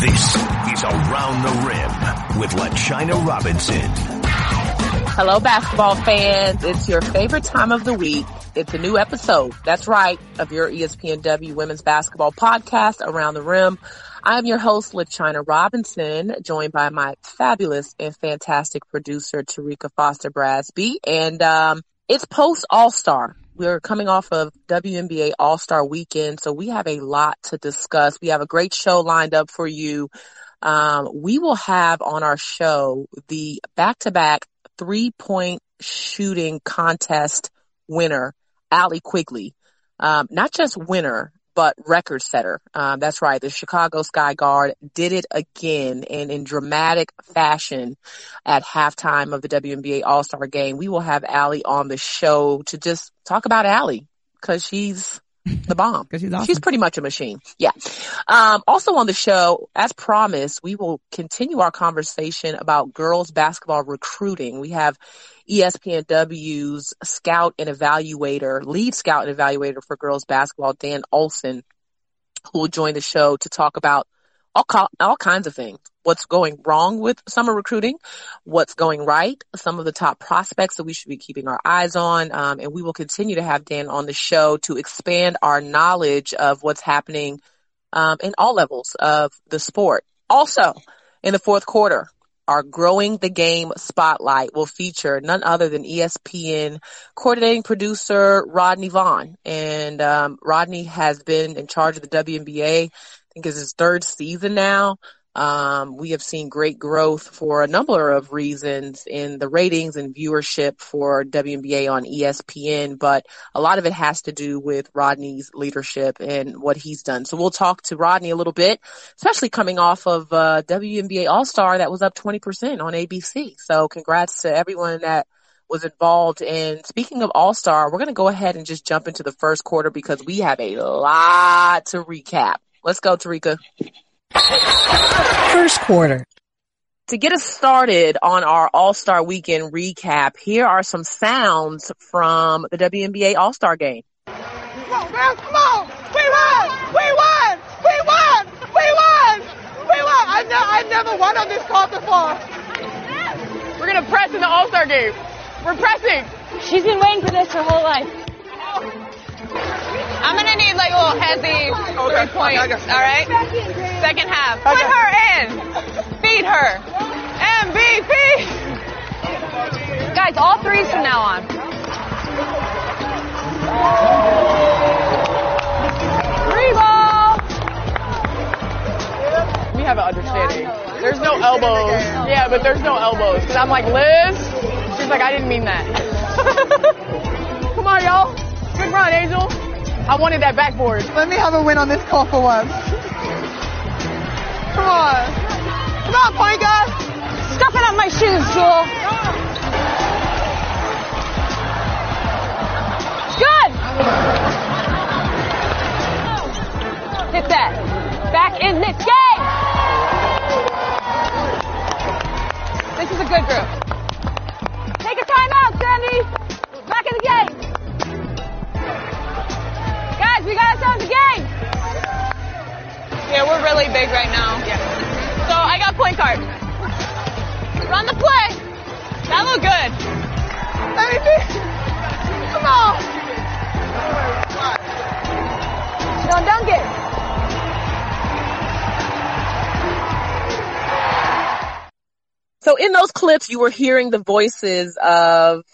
This is Around the Rim with LaChina Robinson. Hello, basketball fans. It's your favorite time of the week. It's a new episode. That's right. Of your ESPNW women's basketball podcast, Around the Rim. I'm your host, LaChina Robinson, joined by my fabulous and fantastic producer, Terrika Foster Brasby. And, um, it's post All-Star. We're coming off of WNBA All-Star weekend, so we have a lot to discuss. We have a great show lined up for you. Um, we will have on our show the back-to-back three-point shooting contest winner, Allie Quigley. Um, not just winner, but record setter. Um, that's right. The Chicago Sky Guard did it again and in dramatic fashion at halftime of the WNBA All-Star game. We will have Allie on the show to just talk about Allie because she's the bomb. She's awesome. She's pretty much a machine. Yeah. Um, also on the show, as promised, we will continue our conversation about girls basketball recruiting. We have ESPNW's scout and evaluator, lead scout and evaluator for girls basketball, Dan Olson, who will join the show to talk about all, all kinds of things. What's going wrong with summer recruiting? What's going right? Some of the top prospects that we should be keeping our eyes on. Um, and we will continue to have Dan on the show to expand our knowledge of what's happening um, in all levels of the sport. Also, in the fourth quarter, our Growing the Game Spotlight will feature none other than ESPN coordinating producer Rodney Vaughn. And um, Rodney has been in charge of the WNBA, I think it's his third season now. Um, we have seen great growth for a number of reasons in the ratings and viewership for WNBA on ESPN, but a lot of it has to do with Rodney's leadership and what he's done. So we'll talk to Rodney a little bit, especially coming off of uh, WNBA All-Star that was up 20% on ABC. So congrats to everyone that was involved. And speaking of All-Star, we're going to go ahead and just jump into the first quarter because we have a lot to recap. Let's go, Terrika. First quarter. To get us started on our All-Star Weekend recap, here are some sounds from the WNBA All-Star Game. Come on, man, come on! We won! We won! We won! We won! We won! I, ne- I never won on this court before. We're gonna press in the All-Star game. We're pressing. She's been waiting for this her whole life. I'm gonna need like a little hezzy three points. okay, okay. All right. Second half. Put her in. Feed her. MVP. Guys, all threes from now on. Three ball. We have an understanding. There's no elbows. Yeah, but there's no elbows. Cause I'm like, Liz. She's like, I didn't mean that. Come on, y'all. Good run, Angel. I wanted that backboard. Let me have a win on this call for once. Come on. Come on, point guard. Stuffing up my shoes, Jewel. Good. Hit that. Back in this game. This is a good group. Take a timeout, Sandy. Back in the game. Guys, we got ourselves a game. Yeah, we're really big right now. Yeah. So I got point guard. Run the play. That looked good. MVP. Come on. She's gonna dunk it. So in those clips, you were hearing the voices of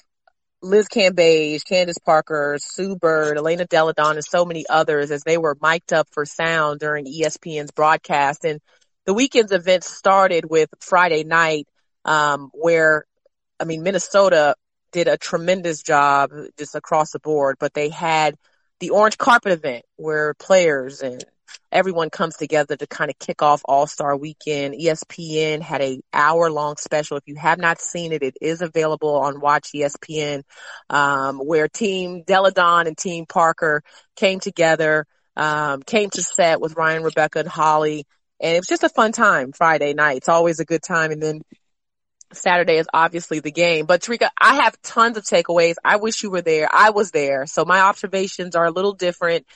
Liz Cambage, Candace Parker, Sue Bird, Elena Delle Donne, and so many others as they were mic'd up for sound during ESPN's broadcast. And the weekend's event started with Friday night, um, where, I mean, Minnesota did a tremendous job just across the board, but they had the orange carpet event where players and everyone comes together to kind of kick off All-Star Weekend. E ESPN had a hour long special. If you have not seen it, it is available on Watch ESPN, um, where Team Delle Donne and Team Parker came together, um, came to set with Ryan, Rebecca, and Holly. And it was just a fun time Friday night. It's always a good time. And then Saturday is obviously the game. But Terrika, I have tons of takeaways. I wish you were there. I was there. So my observations are a little different.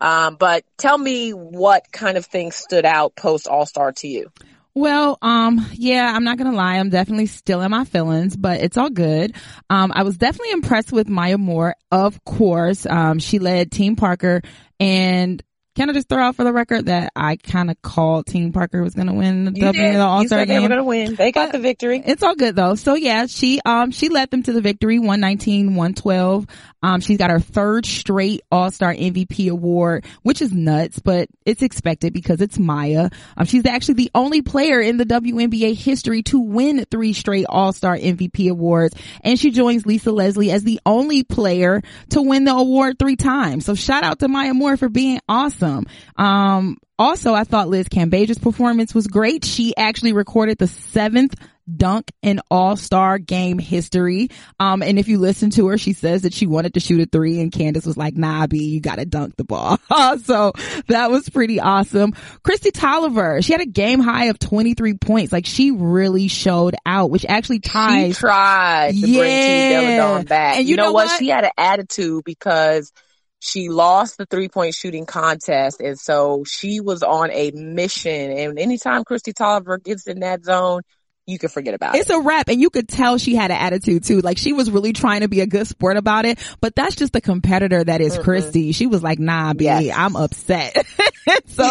Um, but tell me what kind of things stood out post All Star to you. Well, um, yeah, I'm not gonna lie. I'm definitely still in my feelings, but it's all good. Um, I was definitely impressed with Maya Moore, of course. Um, she led Team Parker and can I just throw out for the record that I kind of called Team Parker was going to win the You W did. the All Star game? they were going to win. They got the victory. It's all good though. So yeah, she, um, she led them to the victory, 119, 112. Um, she's got her third straight All-Star MVP award, which is nuts, but it's expected because it's Maya. Um, she's actually the only player in the WNBA history to win three straight All-Star MVP awards. And she joins Lisa Leslie as the only player to win the award three times. So shout out to Maya Moore for being awesome. Um, also, I thought Liz Cambage's performance was great. She actually recorded the seventh dunk in all-star game history. Um, and if you listen to her, she says that she wanted to shoot a three and Candace was like, nah, B, you gotta dunk the ball. so that was pretty awesome. Kristi Toliver, she had a game high of 23 points. Like she really showed out, which actually ties. She tried to bring Yeah. Delle Donne back. And you, you know, know what? what? She had an attitude because she lost the three point shooting contest. And so she was on a mission. And anytime Kristi Toliver gets in that zone, you can forget about It's it. a wrap and you could tell she had an attitude too. Like she was really trying to be a good sport about it, but that's just the competitor that is Kristi. She was like, nah, B, Yes. am upset. so,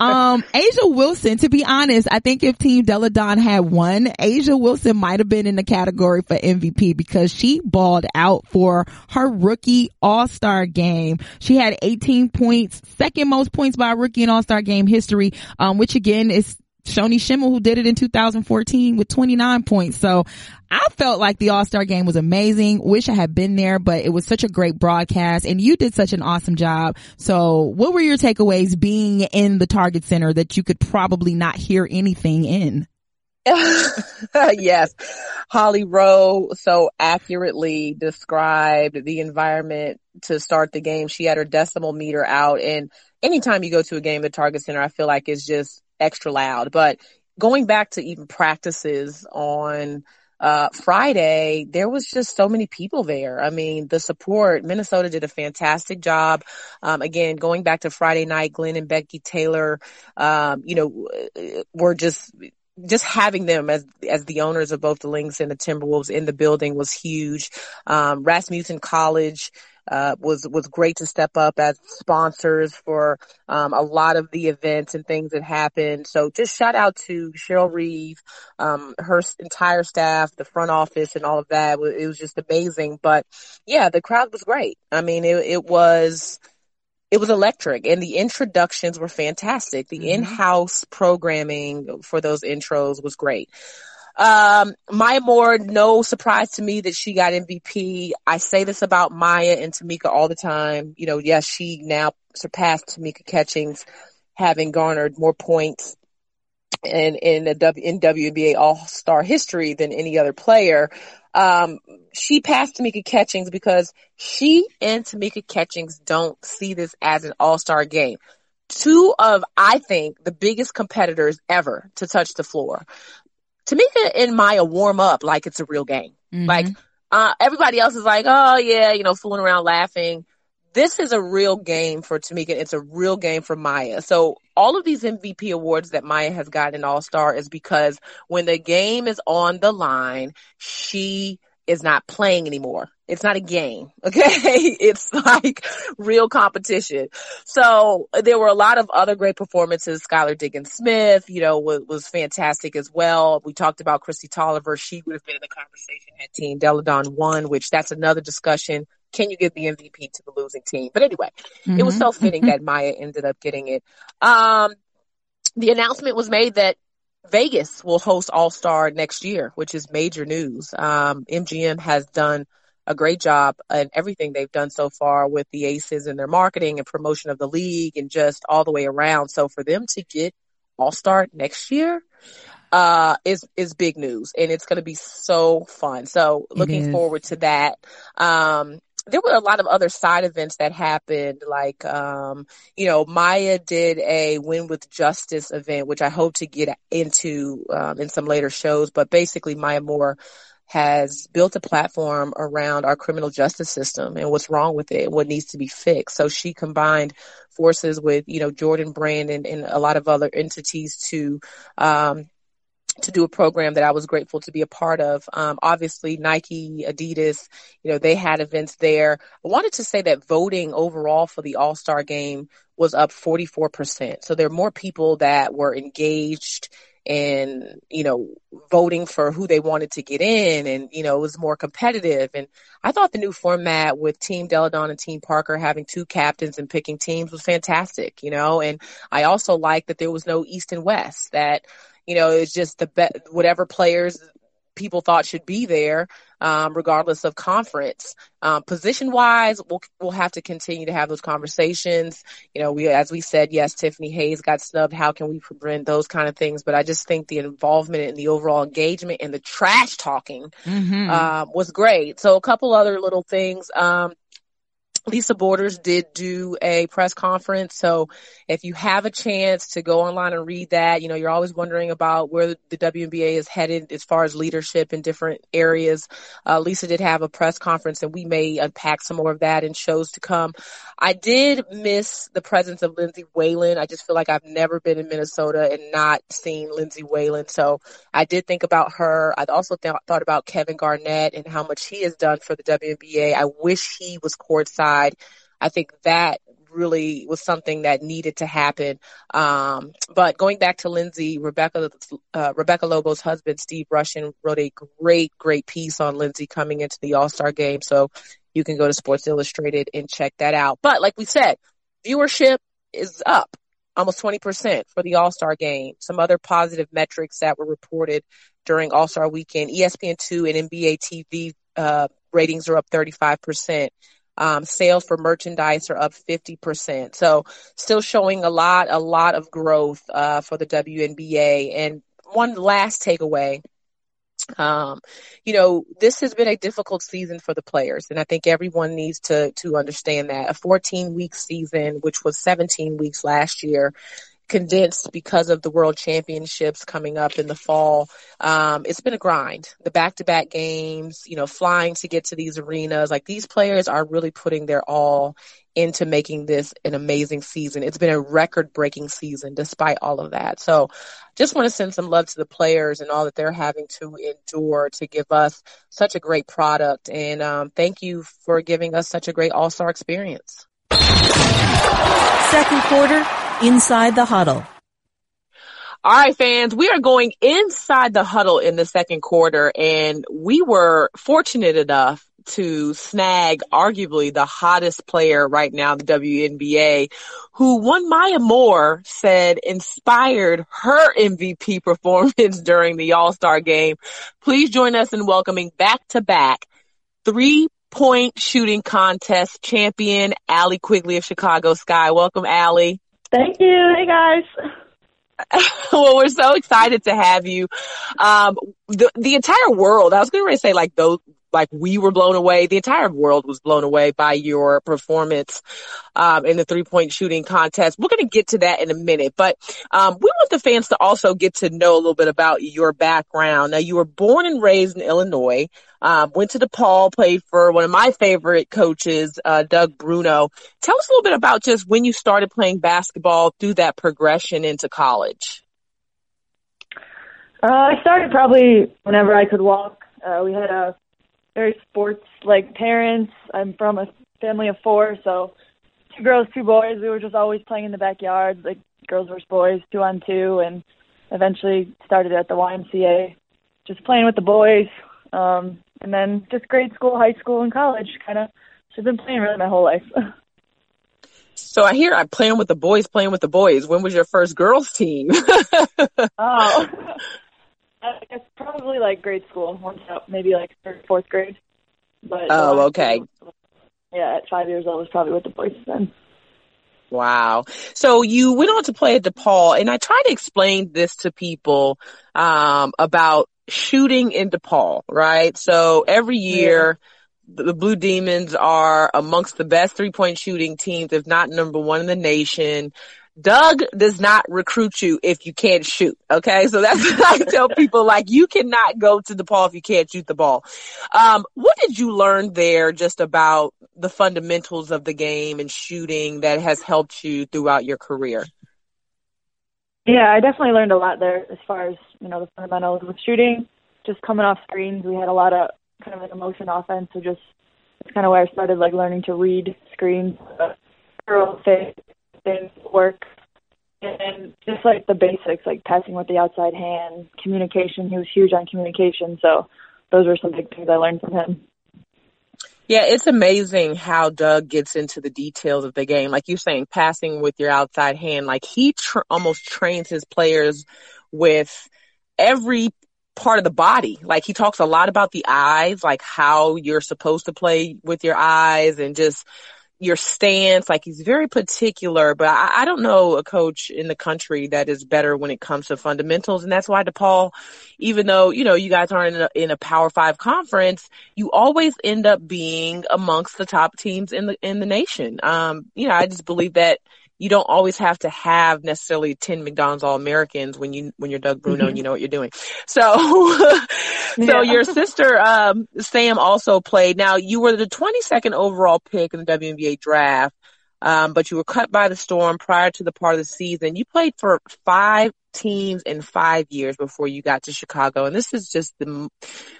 um, A'ja Wilson, to be honest, I think if Team Delle Donne had won, A'ja Wilson might have been in the category for MVP because she balled out for her rookie all-star game. She had 18 points, second most points by a rookie in all-star game history, um, which again is Shoni Schimmel who did it in 2014 with 29 points. So I felt like the All-Star game was amazing. Wish I had been there, but it was such a great broadcast and you did such an awesome job. So what were your takeaways being in the Target Center that you could probably not hear anything in? yes. Holly Rowe so accurately described the environment to start the game. She had her decimal meter out and anytime you go to a game at Target Center, I feel like it's just extra loud. But going back to even practices on uh, Friday, there was just so many people there. I mean, the support, Minnesota did a fantastic job. Um, again, going back to Friday night, Glen and Becky Taylor, um, you know, were just just having them as as the owners of both the Lynx and the Timberwolves in the building was huge. Um, Rasmussen College uh, was was great to step up as sponsors for um, a lot of the events and things that happened. So just shout out to Cheryl Reeve, um, her entire staff, the front office, and all of that. It was- just amazing. But yeah, the crowd was great. I mean, it, it was it was electric and the introductions were fantastic. The in-house programming for those intros was great. Um, Maya Moore, no surprise to me that she got MVP. I say this about Maya and Tamika all the time. You know, yes, she now surpassed Tamika Catchings, having garnered more points in in the w, in WNBA All Star history than any other player. Um, she passed Tamika Catchings because she and Tamika Catchings don't see this as an All Star game. Two of, I think, the biggest competitors ever to touch the floor. Tamika and Maya warm up like it's a real game. Like, uh, everybody else is like, oh yeah, you know, fooling around laughing. This is a real game for Tamika. It's a real game for Maya. So all of these MVP awards that Maya has gotten in All Star is because when the game is on the line, she is not playing anymore. It's not a game. Okay. It's like real competition. So there were a lot of other great performances. Skylar Diggins Smith, you know, was, was fantastic as well. We talked about Kristi Toliver. She would have been in the conversation had Team Delle Donne won, which that's another discussion. Can you give the MVP to the losing team? But anyway, it was so fitting that Maya ended up getting it. Um, the announcement was made that Vegas will host All Star next year, which is major news. Um, MGM has done a great job in everything they've done so far with the Aces and their marketing and promotion of the league and just all the way around. So for them to get All Star next year, uh, is, is big news and it's going to be so fun. So looking forward to that. Um, there were a lot of other side events that happened, like, um, you know, Maya did a Win with Justice event, which I hope to get into, um, in some later shows, but basically Maya Moore has built a platform around our criminal justice system and what's wrong with it, what needs to be fixed. So she combined forces with, you know, Jordan Brand and, and a lot of other entities to, um, to do a program that I was grateful to be a part of. Um, obviously, Nike, Adidas, you know, they had events there. I wanted to say that voting overall for the All Star game was up 44%. So there are more people that were engaged and you know voting for who they wanted to get in and you know it was more competitive and i thought the new format with team Delle Donne and team parker having two captains and picking teams was fantastic you know and i also like that there was no east and west that you know it's just the be- whatever players people thought should be there, um, regardless of conference. Um, position wise, we'll, we'll have to continue to have those conversations. You know, we, as we said, yes, Tiffany Hayes got snubbed. How can we prevent those kind of things? But I just think the involvement and the overall engagement and the trash talking, mm-hmm. um, was great. So a couple other little things. Um, Lisa Borders did do a press conference. So if you have a chance to go online and read that, you know, you're always wondering about where the WNBA is headed as far as leadership in different areas. Uh, Lisa did have a press conference and we may unpack some more of that in shows to come. I did miss the presence of Lindsay Whalen. I just feel like I've never been in Minnesota and not seen Lindsay Whalen. So I did think about her. I also th- thought about Kevin Garnett and how much he has done for the WNBA. I wish he was courtside side. I think that really was something that needed to happen. Um, but going back to Lindsay, Rebecca, uh, Rebecca Lobo's husband, Steve Rushin, wrote a great, great piece on Lindsay coming into the All Star game. So you can go to Sports Illustrated and check that out. But like we said, viewership is up almost 20% for the All Star game. Some other positive metrics that were reported during All Star weekend ESPN2 and NBA TV uh, ratings are up 35%. Um, sales for merchandise are up 50%. So still showing a lot, a lot of growth, uh, for the WNBA. And one last takeaway. Um, you know, this has been a difficult season for the players, and I think everyone needs to to understand that a 14 week season, which was 17 weeks last year, condensed because of the world championships coming up in the fall. Um, it's been a grind. The back to back games, you know, flying to get to these arenas. Like these players are really putting their all into making this an amazing season. It's been a record breaking season despite all of that. So just want to send some love to the players and all that they're having to endure to give us such a great product. And um, thank you for giving us such a great all star experience. Second quarter, inside the huddle. All right, fans, we are going inside the huddle in the second quarter and we were fortunate enough to snag arguably the hottest player right now, the WNBA, who one Maya Moore said inspired her MVP performance during the All-Star game. Please join us in welcoming back to back three point shooting contest champion, Allie Quigley of Chicago Sky. Welcome, Allie. Thank you. Hey guys. well, we're so excited to have you. Um, the, the entire world, I was going to say like those, like we were blown away. The entire world was blown away by your performance um, in the three point shooting contest. We're going to get to that in a minute, but um, we want the fans to also get to know a little bit about your background. Now, you were born and raised in Illinois. Um, went to DePaul, played for one of my favorite coaches, uh, Doug Bruno. Tell us a little bit about just when you started playing basketball through that progression into college. Uh, I started probably whenever I could walk. Uh, we had a very sports like parents. I'm from a family of four, so two girls, two boys. We were just always playing in the backyard, like girls versus boys, two on two, and eventually started at the YMCA, just playing with the boys. Um, and then just grade school, high school, and college, kind of. So I've been playing really my whole life. So I hear I'm playing with the boys, playing with the boys. When was your first girls team? oh, I guess probably like grade school, once up, maybe like third, fourth grade. But oh, okay. yeah, at five years old was probably with the boys then. Wow. So you went on to play at DePaul, and I try to explain this to people um, about shooting in DePaul, right? So every year. Yeah the Blue Demons are amongst the best three point shooting teams, if not number one in the nation Doug does not recruit you if you can't shoot. Okay. So that's what I tell people like you cannot go to DePaul if you can't shoot the ball. Um, what did you learn there just about the fundamentals of the game and shooting that has helped you throughout your career? Yeah, I definitely learned a lot there as far as, you know, the fundamentals with shooting, just coming off screens. We had a lot of kind of like motion offense, so just it's kind of where I started like learning to read screens, uh, things work, and just like the basics, like passing with the outside hand, communication. He was huge on communication, so those were some big things I learned from him. Yeah, it's amazing how Doug gets into the details of the game. Like you're saying, passing with your outside hand, like he tr- almost trains his players with every part of the body. Like he talks a lot about the eyes, like how you're supposed to play with your eyes and just your stance. Like he's very particular, but I, I, don't know a coach in the country that is better when it comes to fundamentals. And that's why DePaul, even though, you know, you guys aren't in a, in a power five conference, you always end up being amongst the top teams in the, in the nation. Um, you know, I just believe that you don't always have to have necessarily 10 McDonald's All Americans when you, when you're Doug Bruno mm-hmm. and you know what you're doing. So, so your sister, um, Sam also played. Now you were the 22nd overall pick in the WNBA draft. Um, but you were cut by the storm prior to the part of the season. You played for five teams in five years before you got to Chicago. And this is just the m-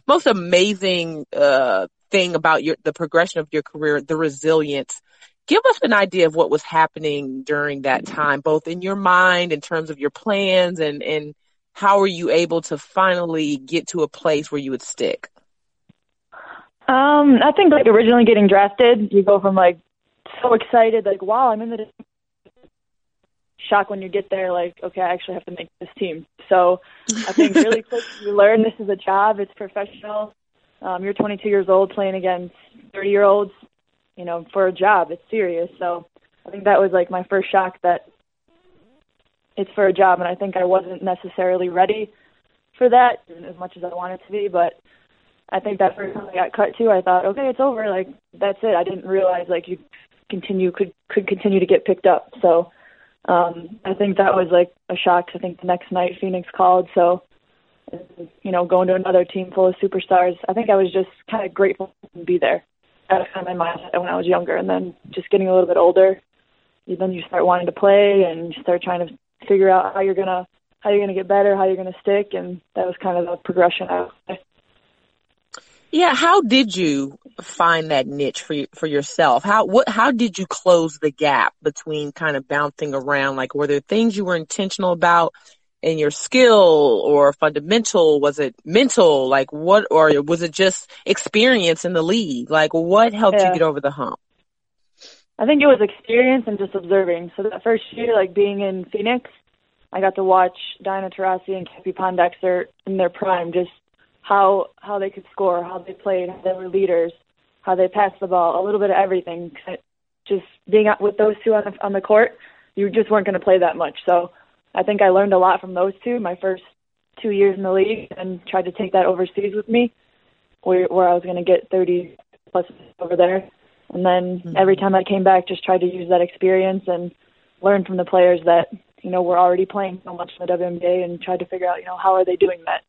most amazing, uh, thing about your, the progression of your career, the resilience give us an idea of what was happening during that time, both in your mind in terms of your plans and, and how were you able to finally get to a place where you would stick? Um, I think like originally getting drafted, you go from like so excited, like wow, I'm in the shock when you get there, like okay, I actually have to make this team. So I think really quick you learn this is a job, it's professional. Um, you're 22 years old playing against 30 year olds you know, for a job. It's serious. So I think that was like my first shock that it's for a job, and I think I wasn't necessarily ready for that as much as I wanted to be. But I think that first time I got cut too, I thought, okay, it's over. Like that's it. I didn't realize like you continue could could continue to get picked up. So um I think that was like a shock. I think the next night Phoenix called, so you know, going to another team full of superstars. I think I was just kind of grateful to be there that was kind of my mindset when I was younger. And then just getting a little bit older, then you start wanting to play and you start trying to figure out how you're gonna how you're gonna get better, how you're gonna stick, and that was kind of the progression. I Yeah, how did you find that niche for for yourself? How what how did you close the gap between kind of bouncing around? Like, were there things you were intentional about in your skill or fundamental? Was it mental? Like what, or was it just experience in the league? Like what helped yeah. you get over the hump? I think it was experience and just observing. So that first year, like being in Phoenix, I got to watch Diana Taurasi and Cappie Pondexter in their prime, just how how they could score, how they played, how they were leaders, how they passed the ball, a little bit of everything. Just being out with those two on the on the court, you just weren't going to play that much. So I think I learned a lot from those two my first two years in the league and tried to take that overseas with me where where I was going to get 30 plus over there. And then mm-hmm. every time I came back just tried to use that experience and learn from the players that, you know, were already playing so much in the WNBA and tried to figure out, you know, how are they doing that?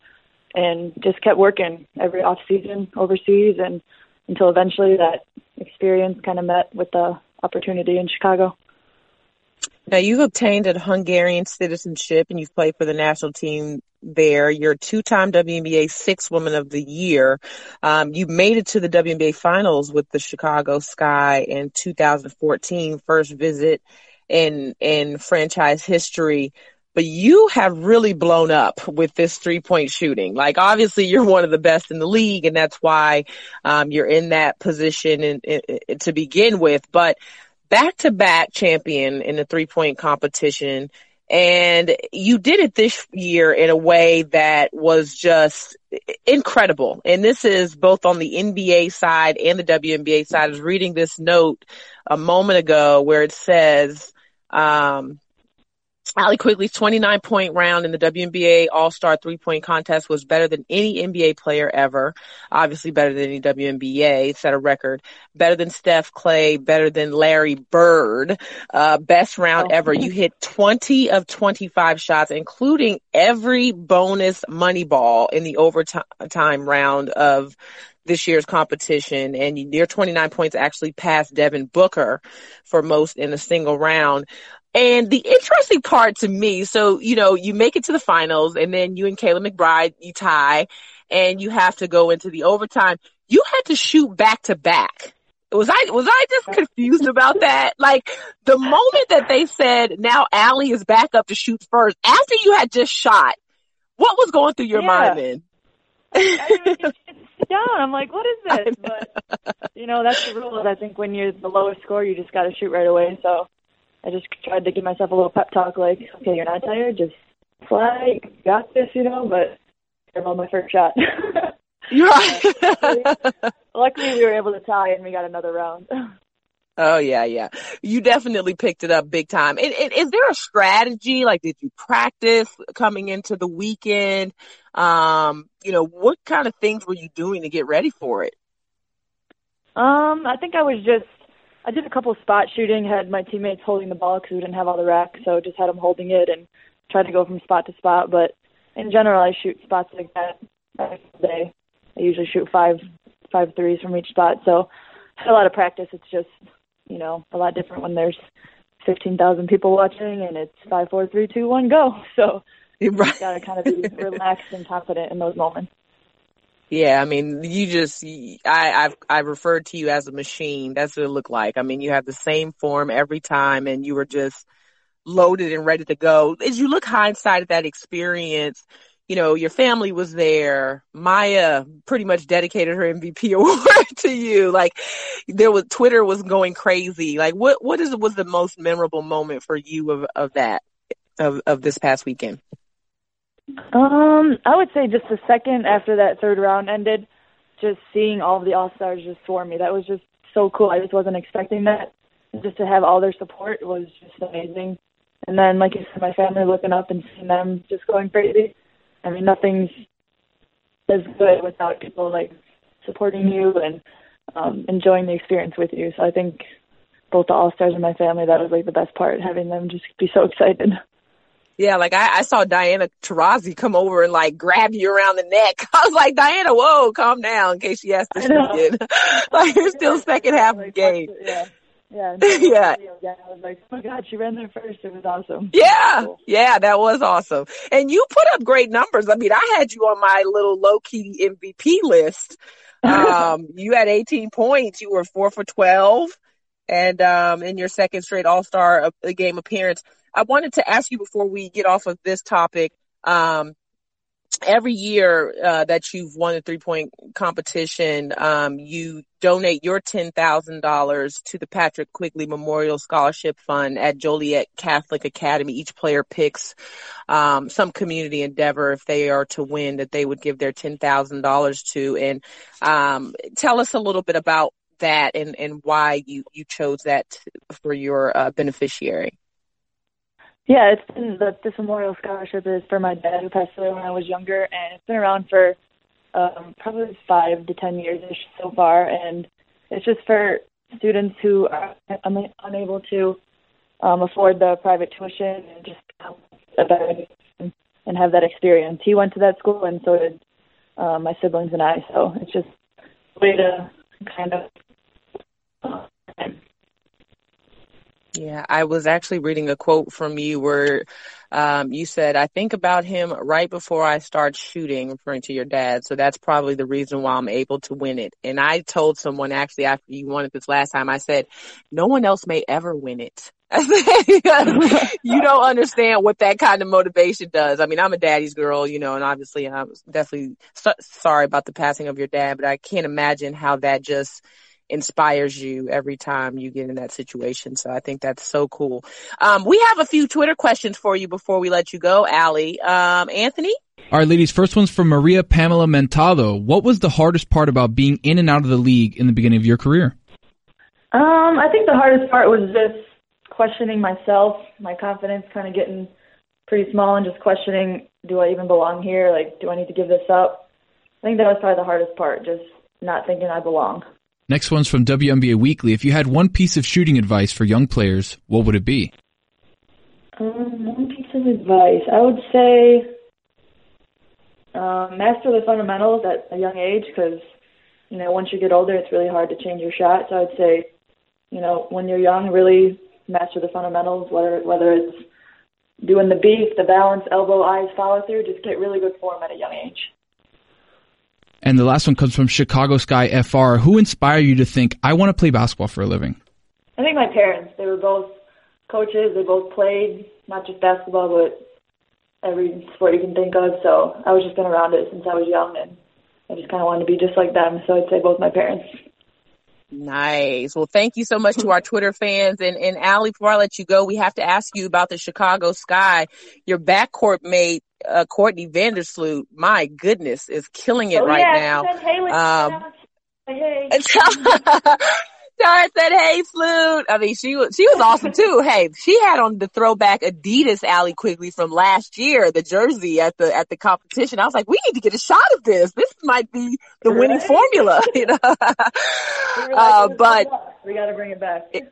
And just kept working every off season overseas and until eventually that experience kind of met with the opportunity in Chicago. Now you've obtained a Hungarian citizenship and you've played for the national team there. You're a two-time WNBA Six Woman of the Year. Um, you made it to the WNBA Finals with the Chicago Sky in 2014, first visit in in franchise history. But you have really blown up with this three-point shooting. Like obviously you're one of the best in the league, and that's why um, you're in that position in, in, in, to begin with. But back to back champion in the three point competition. And you did it this year in a way that was just incredible. And this is both on the NBA side and the WNBA side. I was reading this note a moment ago where it says, um, Allie Quigley's 29 point round in the WNBA All-Star three-point contest was better than any NBA player ever. Obviously better than any WNBA, set a record. Better than Steph Klay, better than Larry Bird. Uh, best round oh. ever. You hit 20 of 25 shots, including every bonus money ball in the overtime round of this year's competition and your 29 points actually passed Devin Booker for most in a single round. And the interesting part to me, so, you know, you make it to the finals and then you and Kayla McBride, you tie and you have to go into the overtime. You had to shoot back to back. Was I, was I just confused about that? Like the moment that they said now Allie is back up to shoot first after you had just shot, what was going through your yeah. mind then? I, I down. I'm like, what is this? But you know, that's the rule. I think when you're the lowest score, you just got to shoot right away. So I just tried to give myself a little pep talk, like, okay, you're not tired, just fly, you got this, you know. But I about my first shot. Right. luckily, we were able to tie, and we got another round. Oh yeah, yeah. You definitely picked it up big time. And, and, is there a strategy? Like, did you practice coming into the weekend? Um, you know, what kind of things were you doing to get ready for it? Um, I think I was just I did a couple of spot shooting, had my teammates holding the ball because we didn't have all the racks, so just had them holding it and tried to go from spot to spot. But in general, I shoot spots like that every day. I usually shoot five five threes from each spot, so had a lot of practice. It's just you know a lot different when there's fifteen thousand people watching and it's five, four, three, two, one, go. So you right. gotta kind of be relaxed and confident in those moments. Yeah, I mean, you just, I, I've, I've referred to you as a machine. That's what it looked like. I mean, you have the same form every time and you were just loaded and ready to go. As you look hindsight at that experience, you know, your family was there. Maya pretty much dedicated her MVP award to you. Like there was, Twitter was going crazy. Like what, what is, was the most memorable moment for you of, of that, of, of this past weekend? Um, I would say just the second after that third round ended, just seeing all of the All Stars just swarm me. That was just so cool. I just wasn't expecting that. Just to have all their support was just amazing. And then, like you said, my family looking up and seeing them just going crazy. I mean, nothing's as good without people like supporting you and um, enjoying the experience with you. So I think both the All Stars and my family, that was like the best part, having them just be so excited. Yeah, like I, I saw Diana Taurasi come over and like grab you around the neck. I was like, Diana, whoa, calm down in case she has to shoot like you're still second half of the game. Yeah. Yeah. yeah. Yeah. I was like, oh my God, she ran there first. It was awesome. Yeah. Cool. Yeah, that was awesome. And you put up great numbers. I mean, I had you on my little low key MVP list. Um, you had 18 points. You were four for 12 and, um, in your second straight all-star uh, game appearance. I wanted to ask you before we get off of this topic. Um, every year uh, that you've won a three point competition, um, you donate your ten thousand dollars to the Patrick Quigley Memorial Scholarship Fund at Joliet Catholic Academy. Each player picks um, some community endeavor if they are to win that they would give their ten thousand dollars to. And um, tell us a little bit about that and, and why you you chose that for your uh, beneficiary. Yeah, it's been the this memorial scholarship is for my dad who passed away when I was younger, and it's been around for um, probably five to ten years so far, and it's just for students who are un- unable to um, afford the private tuition and just a better and have that experience. He went to that school, and so did uh, my siblings and I. So it's just a way to kind of uh, yeah, I was actually reading a quote from you where um, you said, I think about him right before I start shooting, referring to your dad. So that's probably the reason why I'm able to win it. And I told someone actually after you won it this last time, I said, no one else may ever win it. you don't understand what that kind of motivation does. I mean, I'm a daddy's girl, you know, and obviously I'm definitely so- sorry about the passing of your dad, but I can't imagine how that just inspires you every time you get in that situation. So I think that's so cool. Um, we have a few Twitter questions for you before we let you go, Allie. Um, Anthony? All right, ladies. First one's from Maria Pamela Mentado. What was the hardest part about being in and out of the league in the beginning of your career? Um, I think the hardest part was just questioning myself, my confidence kind of getting pretty small, and just questioning, do I even belong here? Like, do I need to give this up? I think that was probably the hardest part, just not thinking I belong. Next one's from WNBA Weekly. If you had one piece of shooting advice for young players, what would it be? Um, one piece of advice, I would say um, master the fundamentals at a young age because, you know, once you get older, it's really hard to change your shot. So I would say, you know, when you're young, really master the fundamentals, whether whether it's doing the beef, the balance, elbow, eyes, follow through, just get really good form at a young age. And the last one comes from Chicago Sky FR. Who inspired you to think, I want to play basketball for a living? I think my parents. They were both coaches. They both played, not just basketball, but every sport you can think of. So I was just been around it since I was young, and I just kind of wanted to be just like them. So I'd say both my parents. Nice. Well, thank you so much to our Twitter fans. And, and Allie, before I let you go, we have to ask you about the Chicago Sky. Your backcourt mate, uh, Courtney Vandersloot, my goodness, is killing it oh, right yeah, now. Um, hey. Tara said, "Hey, Sloot." I mean, she was she was awesome too. Hey, she had on the throwback Adidas Allie Quigley from last year, the jersey at the at the competition. I was like, we need to get a shot of this. This might be the winning formula, you know. uh, but we got to bring it back. It,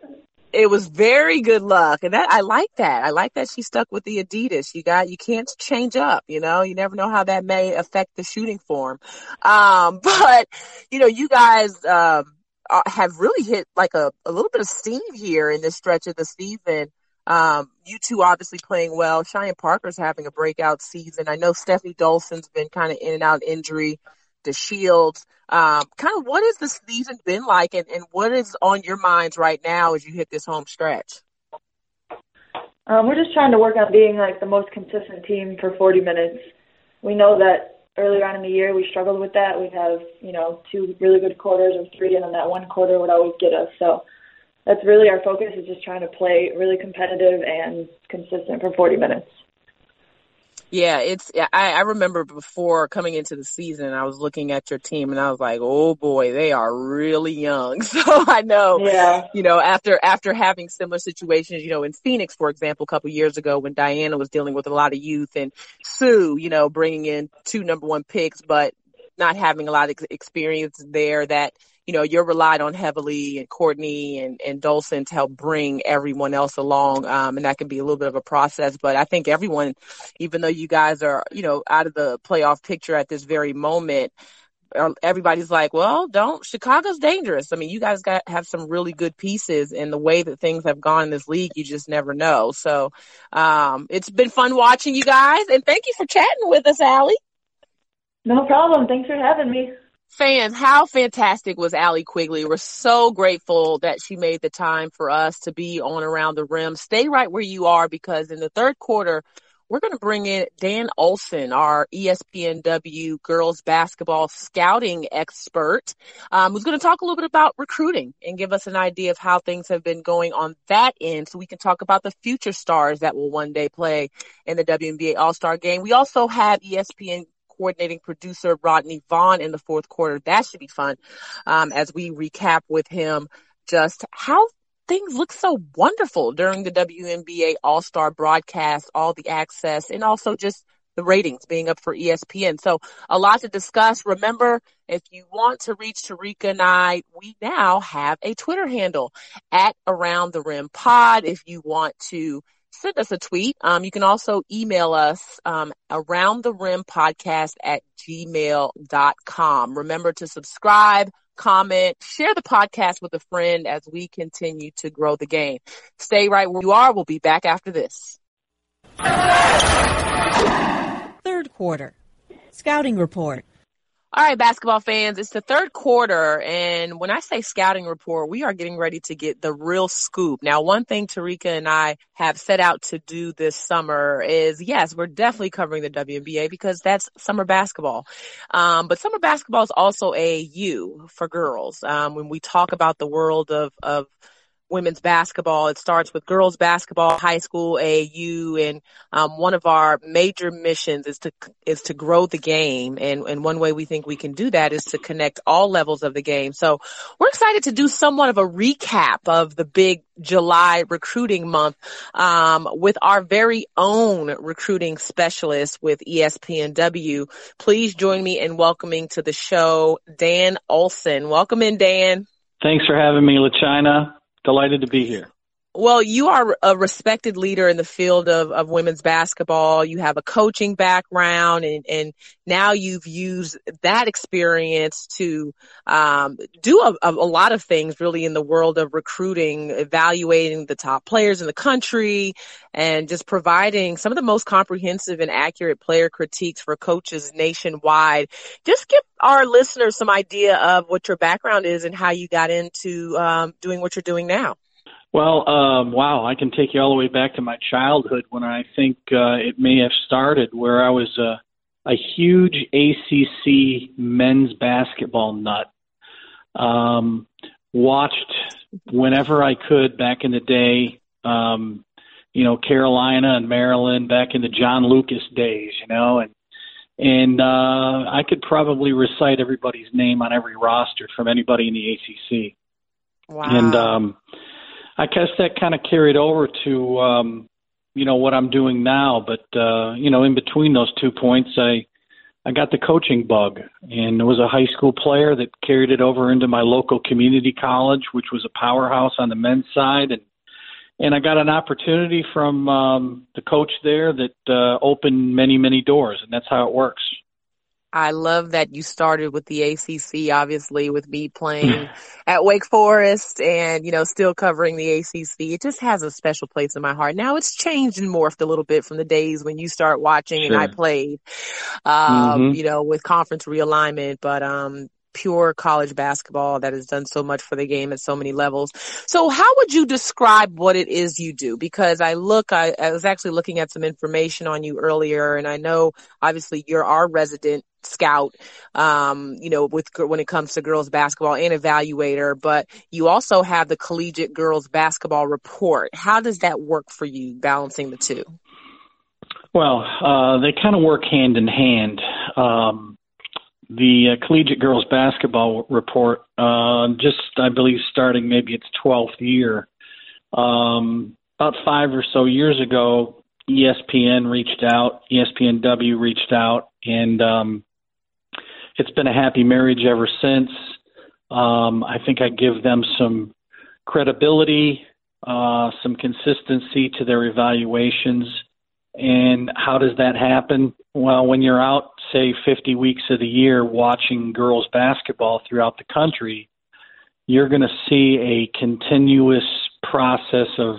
it was very good luck, and that I like that. I like that she stuck with the Adidas. You got you can't change up. You know, you never know how that may affect the shooting form. Um, but you know, you guys. Um, have really hit like a, a little bit of steam here in this stretch of the season. Um, you two obviously playing well. Cheyenne Parker's having a breakout season. I know Stephanie Dolson's been kind of in and out injury. The Shields. Um, kind of what has the season been like and, and what is on your minds right now as you hit this home stretch? Um, we're just trying to work on being like the most consistent team for 40 minutes. We know that earlier on in the year we struggled with that. We'd have, you know, two really good quarters or three and then that one quarter would always get us. So that's really our focus is just trying to play really competitive and consistent for 40 minutes. Yeah, it's. I, I remember before coming into the season, I was looking at your team and I was like, "Oh boy, they are really young." So I know, yeah. you know, after after having similar situations, you know, in Phoenix, for example, a couple years ago when Diana was dealing with a lot of youth and Sue, you know, bringing in two number one picks, but not having a lot of experience there. That you know, you're relied on heavily and Courtney and, and Dolson to help bring everyone else along. Um, and that can be a little bit of a process, but I think everyone, even though you guys are, you know, out of the playoff picture at this very moment, uh, everybody's like, well, don't, Chicago's dangerous. I mean, you guys got, have some really good pieces and the way that things have gone in this league, you just never know. So, um, it's been fun watching you guys and thank you for chatting with us, Allie. No problem. Thanks for having me fans, how fantastic was Allie Quigley? We're so grateful that she made the time for us to be on around the rim. Stay right where you are because in the third quarter, we're going to bring in Dan Olson, our ESPNW girls basketball scouting expert, um, who's going to talk a little bit about recruiting and give us an idea of how things have been going on that end so we can talk about the future stars that will one day play in the WNBA All-Star game. We also have ESPN coordinating producer Rodney Vaughn in the fourth quarter. That should be fun um, as we recap with him just how things look so wonderful during the WNBA All Star broadcast, all the access, and also just the ratings being up for ESPN. So a lot to discuss. Remember, if you want to reach Terrika and I, we now have a Twitter handle at Around the Rim Pod. If you want to send us a tweet. Um, you can also email us um, around the rim podcast at gmail.com. Remember to subscribe, comment, share the podcast with a friend as we continue to grow the game. Stay right where you are. We'll be back after this. Third quarter. Scouting report. All right, basketball fans, it's the third quarter, and when I say scouting report, we are getting ready to get the real scoop. Now, one thing Terrika and I have set out to do this summer is, yes, we're definitely covering the WNBA because that's summer basketball. Um, but summer basketball is also AAU for girls. Um, when we talk about the world of, of women's basketball. It starts with girls basketball, high school, AU, and um, one of our major missions is to is to grow the game. And and one way we think we can do that is to connect all levels of the game. So we're excited to do somewhat of a recap of the big July recruiting month um, with our very own recruiting specialist with ESPNW. Please join me in welcoming to the show Dan Olson. Welcome in, Dan. Thanks for having me, LaChina. Delighted to be here. Well, you are a respected leader in the field of, of women's basketball. You have a coaching background and, and now you've used that experience to um, do a, a, lot of things really in the world of recruiting, evaluating the top players in the country and just providing some of the most comprehensive and accurate player critiques for coaches nationwide. Just give our listeners some idea of what your background is and how you got into um, doing what you're doing now. Well, um, wow, I can take you all the way back to my childhood when I think uh, it may have started, where I was a, a huge ACC men's basketball nut. Um, watched whenever I could back in the day, um, you know, Carolina and Maryland back in the John Lucas days, you know, and and uh, I could probably recite everybody's name on every roster from anybody in the ACC. Wow. And um, I guess that kind of carried over to um, you know what I'm doing now. But uh, you know, in between those two points, I I got the coaching bug, and it was a high school player that carried it over into my local community college, which was a powerhouse on the men's side, and and I got an opportunity from um, the coach there that uh, opened many many doors, and that's how it works. I love that you started with the ACC, obviously with me playing at Wake Forest and, you know, still covering the ACC. It just has a special place in my heart. Now it's changed and morphed a little bit from the days when you start watching sure. and I played, um, mm-hmm. you know, with conference realignment, but, um, pure college basketball that has done so much for the game at so many levels. So how would you describe what it is you do? Because I look, I, I was actually looking at some information on you earlier and I know obviously you're our resident scout, um, you know, with when it comes to girls basketball and evaluator, but you also have the collegiate girls basketball report. How does that work for you, balancing the two? Well, uh, they kind of work hand in hand. Um, the uh, collegiate girls basketball report, uh, just I believe starting maybe its 12th year. Um, about five or so years ago, ESPN reached out, ESPNW reached out, and um, it's been a happy marriage ever since. Um, I think I give them some credibility, uh, some consistency to their evaluations. And how does that happen? Well, when you're out, say, 50 weeks of the year watching girls basketball throughout the country, you're going to see a continuous process of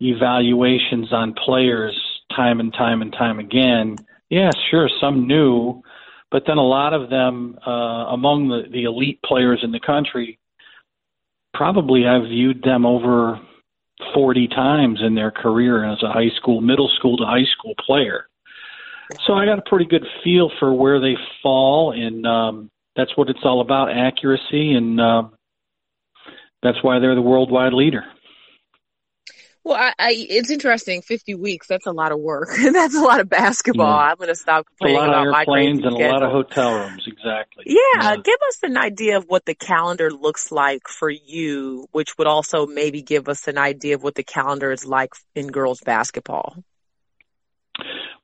evaluations on players time and time and time again. Yeah, sure, some new, but then a lot of them uh, among the, the elite players in the country, probably I've viewed them over 40 times in their career as a high school, middle school to high school player. So I got a pretty good feel for where they fall, and um, that's what it's all about accuracy, and uh, that's why they're the worldwide leader. Well, I, I, it's interesting. Fifty weeks. That's a lot of work. that's a lot of basketball. Yeah. I'm going to stop complaining about my planes and schedule. a lot of hotel rooms. Exactly. Yeah, yeah, Give us an idea of what the calendar looks like for you, which would also maybe give us an idea of what the calendar is like in girls basketball.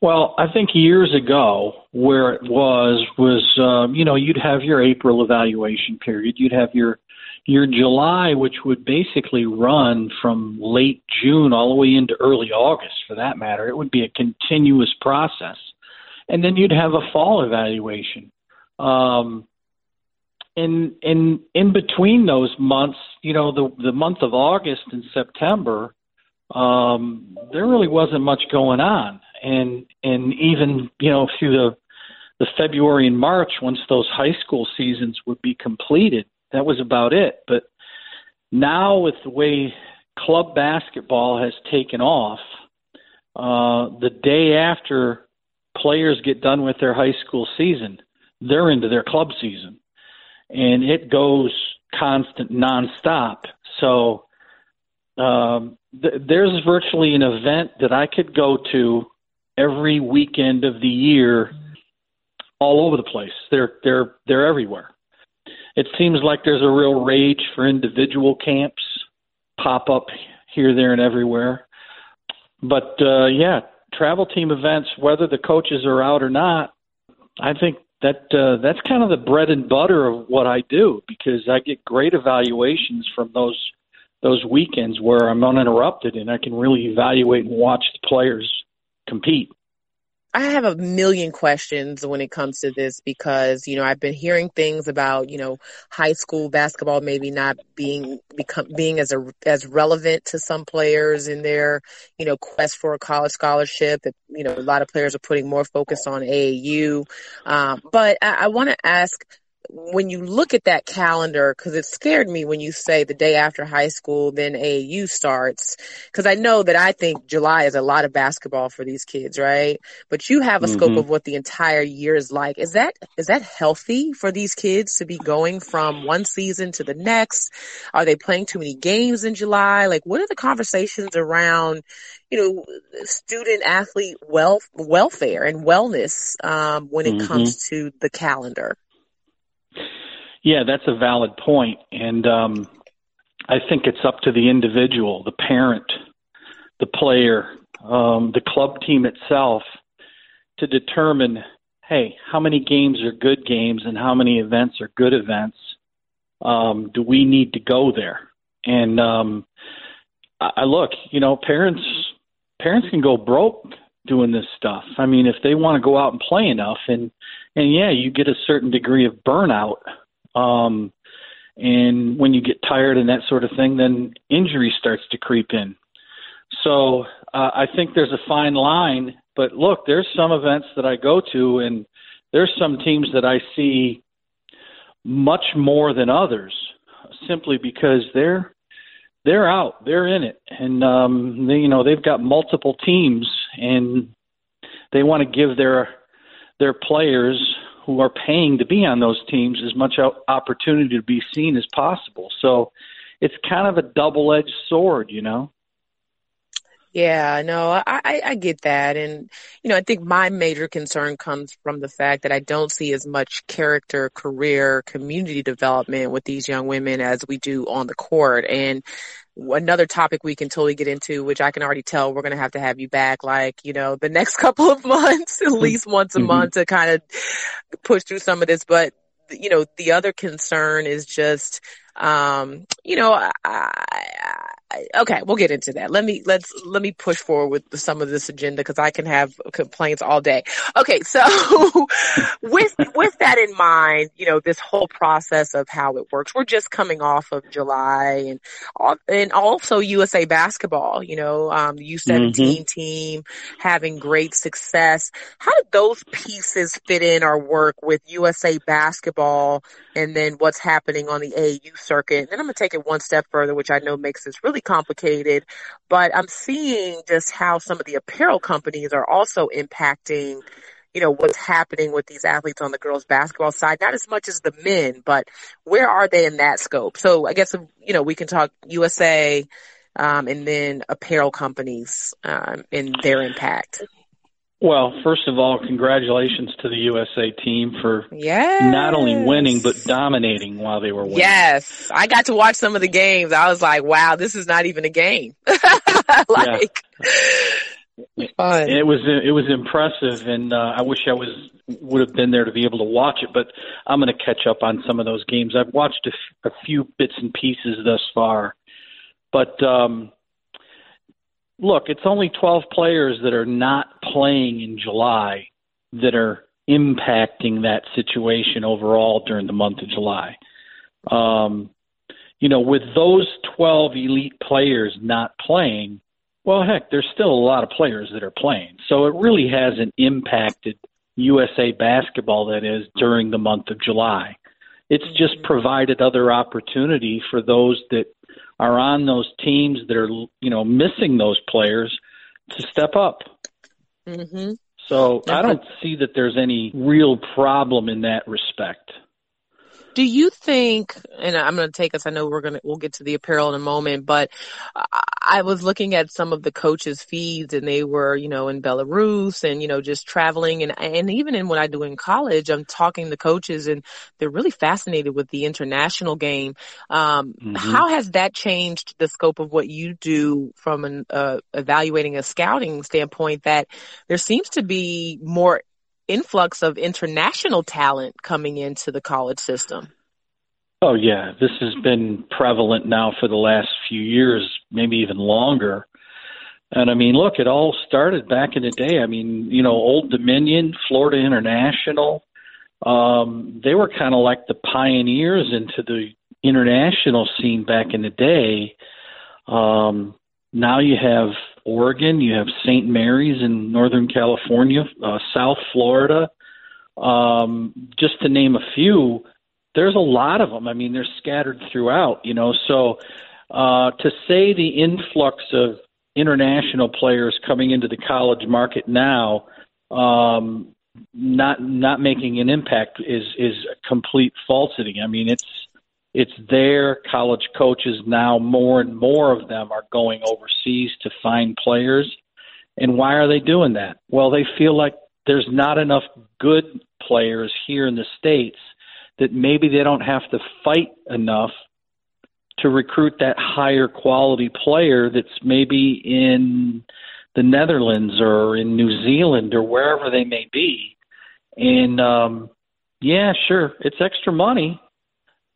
Well, I think years ago, where it was was um, you know you'd have your April evaluation period, you'd have your your July, which would basically run from late June all the way into early August, for that matter. It would be a continuous process. And then you'd have a fall evaluation. Um, in in in between those months, you know, the the month of August and September, um, there really wasn't much going on, and and even you know through the the February and March, once those high school seasons would be completed, that was about it. But now, with the way club basketball has taken off, uh, the day after players get done with their high school season, they're into their club season, and it goes constant, nonstop. So Um, th- there's virtually an event that I could go to every weekend of the year, all over the place. They're they're they're everywhere. It seems like there's a real rage for individual camps pop up here, there, and everywhere. But uh, yeah, travel team events, whether the coaches are out or not, I think that uh, that's kind of the bread and butter of what I do because I get great evaluations from those those weekends where I'm uninterrupted and I can really evaluate and watch the players compete. I have a million questions when it comes to this because, you know, I've been hearing things about, you know, high school basketball maybe not being become being as a as relevant to some players in their, you know, quest for a college scholarship. That you know, a lot of players are putting more focus on AAU. Um, but I, I want to ask when you look at that calendar, because it scared me when you say the day after high school, then AAU starts, because I know that I think July is a lot of basketball for these kids, right? But you have a mm-hmm. scope of what the entire year is like. Is that is that healthy for these kids to be going from one season to the next? Are they playing too many games in July? Like, what are the conversations around, you know, student athlete wealth, welfare and wellness um, when it mm-hmm. comes to the calendar? Yeah, that's a valid point, and um, I think it's up to the individual, the parent, the player, um, the club team itself to determine, hey, how many games are good games and how many events are good events. Um, do we need to go there? And um, I, I look, you know, parents parents can go broke doing this stuff. I mean, if they want to go out and play enough, and and yeah, you get a certain degree of burnout um, and when you get tired and that sort of thing, then injury starts to creep in. So uh, I think there's a fine line. But look, there's some events that I go to, and there's some teams that I see much more than others, simply because they're they're out, they're in it, and um, they, you know they've got multiple teams, and they want to give their their players who are paying to be on those teams as much opportunity to be seen as possible. So it's kind of a double edged sword, you know? Yeah, no, I, I, I get that. And, you know, I think my major concern comes from the fact that I don't see as much character, career, community development with these young women as we do on the court. And another topic we can totally get into, which I can already tell we're going to have to have you back, like, you know, the next couple of months, at least once a mm-hmm. month to kind of push through some of this. But, you know, the other concern is just, um, you know, I, I, okay, we'll get into that. Let me let's let me push forward with some of this agenda because I can have complaints all day. Okay, so with with that in mind, you know this whole process of how it works. We're just coming off of July and and also USA basketball. You know, um, U 17 mm-hmm. team having great success. How did those pieces fit in our work with USA basketball and then what's happening on the AU circuit? And then I'm gonna take it one step further, which I know makes this really complicated, but I'm seeing just how some of the apparel companies are also impacting you know, what's happening with these athletes on the girls basketball side, not as much as the men, but where are they in that scope? So I guess, you know, we can talk USA, um, and then apparel companies, um, and their impact. Well, first of all, congratulations to the USA team for yes. not only winning but dominating while they were winning. Yes, I got to watch some of the games. I was like, "Wow, this is not even a game." like, fun. It was it was impressive, and uh, I wish I was would have been there to be able to watch it. But I'm going to catch up on some of those games. I've watched a, f- a few bits and pieces thus far, but um, look, it's only 12 players that are not playing in July that are impacting that situation overall during the month of July. Um, you know, with those 12 elite players not playing, well, heck, there's still a lot of players that are playing. So it really hasn't impacted USA basketball, that is, during the month of July. It's just provided other opportunity for those that are on those teams that are you know missing those players to step up. Mm-hmm. So I don't see that there's any real problem in that respect. Do you think, and I'm going to take us, I know we're going to, we'll get to the apparel in a moment, but I was looking at some of the coaches' feeds and they were, you know, in Belarus and, you know, just traveling. And, and even in what I do in college, I'm talking to coaches and they're really fascinated with the international game. Um, mm-hmm. how has that changed the scope of what you do from an, uh, evaluating a scouting standpoint that there seems to be more influx of international talent coming into the college system. Oh yeah, this has been prevalent now for the last few years, maybe even longer. And I mean, look, it all started back in the day. I mean, you know, Old Dominion, Florida International, um, they were kind of like the pioneers into the international scene back in the day. Um, now you have Oregon, you have St. Mary's in Northern California, uh, South Florida, um, just to name a few. There's a lot of them. I mean, they're scattered throughout, you know. So uh, to say the influx of international players coming into the college market now, um, not not making an impact is is a complete falsity. I mean, it's it's there. College coaches now, more and more of them are going overseas to find players. And why are they doing that? Well, they feel like there's not enough good players here in the States that maybe they don't have to fight enough to recruit that higher quality player that's maybe in the Netherlands or in New Zealand or wherever they may be. And um yeah, sure, it's extra money,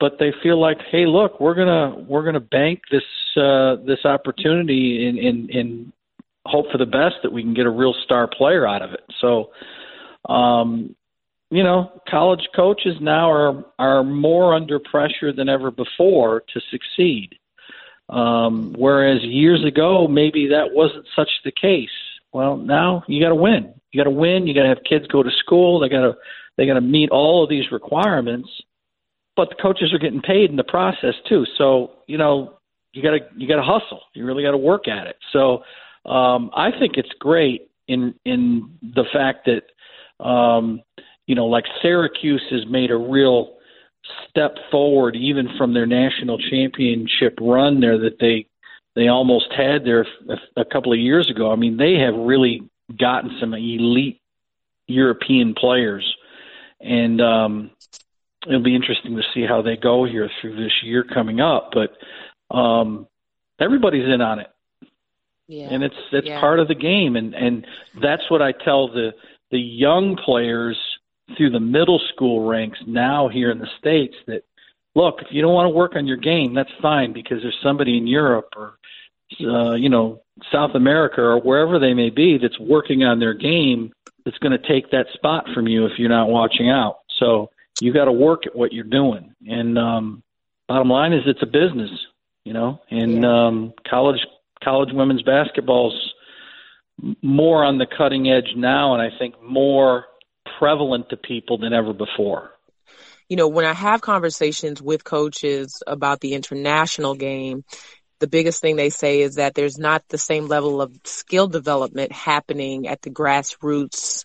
but they feel like, hey, look, we're gonna we're gonna bank this uh, this opportunity and, and and hope for the best that we can get a real star player out of it. So, um, you know, college coaches now are are more under pressure than ever before to succeed. Um, whereas years ago, maybe that wasn't such the case. Well, now you got to win. You got to win. You got to have kids go to school. They got to they got to meet all of these requirements but the coaches are getting paid in the process too. So you know you got to you got to hustle. You really got to work at it. So um, I think it's great in in the fact that um, you know like Syracuse has made a real step forward even from their national championship run there that they they almost had there a couple of years ago. I mean they have really gotten some elite European players and um it'll be interesting to see how they go here through this year coming up. But um, everybody's in on it, yeah. and it's it's yeah. part of the game, and and that's what I tell the the young players through the middle school ranks now here in the states that look if you don't want to work on your game that's fine because there's somebody in Europe or uh, you know South America or wherever they may be that's working on their game that's going to take that spot from you if you're not watching out. So you got to work at what you're doing. And um, bottom line is, it's a business, you know. And yeah. um, college college women's basketball's more on the cutting edge now, and I think more prevalent to people than ever before. You know, when I have conversations with coaches about the international game, the biggest thing they say is that there's not the same level of skill development happening at the grassroots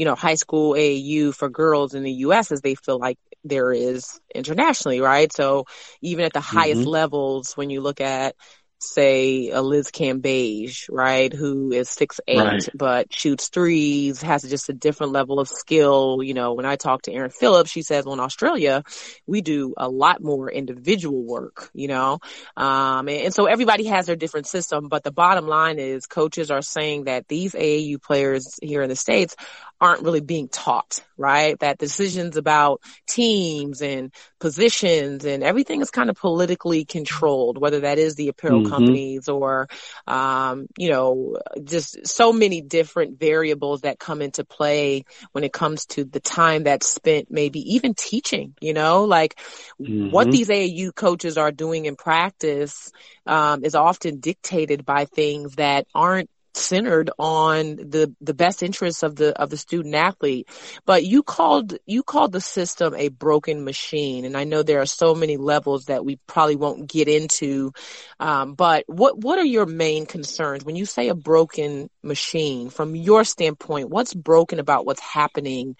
you know, high school AAU for girls in the U.S. as they feel like there is internationally, right? So even at the mm-hmm. highest levels, when you look at say a Liz Cambage, right, who is six eight right. but shoots threes, has just a different level of skill. You know, when I talk to Erin Phillips, she says, well, in Australia, we do a lot more individual work, you know, um, and, and so everybody has their different system. But the bottom line is coaches are saying that these AAU players here in the States aren't really being taught, right? That decisions about teams and positions and everything is kind of politically controlled, whether that is the apparel mm-hmm. companies or, um, you know, just so many different variables that come into play when it comes to the time that's spent maybe even teaching, you know, like mm-hmm. what these AAU coaches are doing in practice, um, is often dictated by things that aren't centered on the the best interests of the of the student athlete. But you called you called the system a broken machine. And i know there are so many levels that we probably won't get into. Um, but what what are your main concerns? When you say a broken machine from your standpoint what's broken about what's happening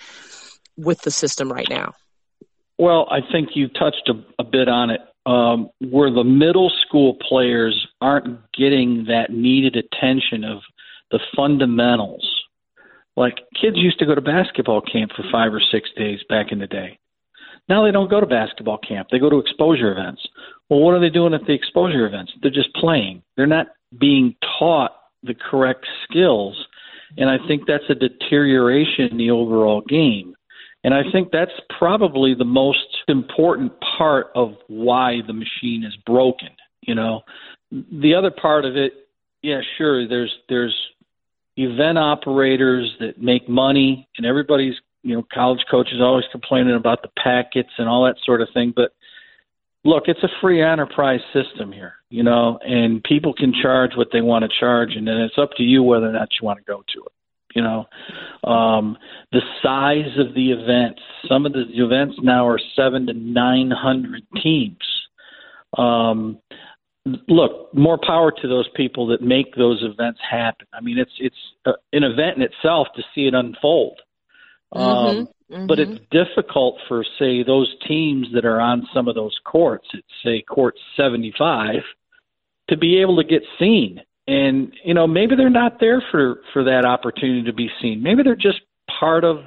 with the system right now? Well, I think you touched a, a bit on it. Um, where the middle school players aren't getting that needed attention of the fundamentals. Like kids used to go to basketball camp for five or six days back in the day. Now they don't go to basketball camp. They go to exposure events. Well, what are they doing at the exposure events? They're just playing. They're not being taught the correct skills. And I think that's a deterioration in the overall game. And I think that's probably the most important part of why the machine is broken. You know, the other part of it, yeah, sure, there's there's event operators that make money, and everybody's you know college coaches always complaining about the packets and all that sort of thing. But look, it's a free enterprise system here, you know, and people can charge what they want to charge, and then it's up to you whether or not you want to go to it. You know, um, the size of the events. Some of the events now are seven to nine hundred teams. Um, look, more power to those people that make those events happen. I mean, it's it's uh, an event in itself to see it unfold. Um, mm-hmm. Mm-hmm. But it's difficult for, say, those teams that are on some of those courts, at say court 75, to be able to get seen and you know maybe they're not there for for that opportunity to be seen maybe they're just part of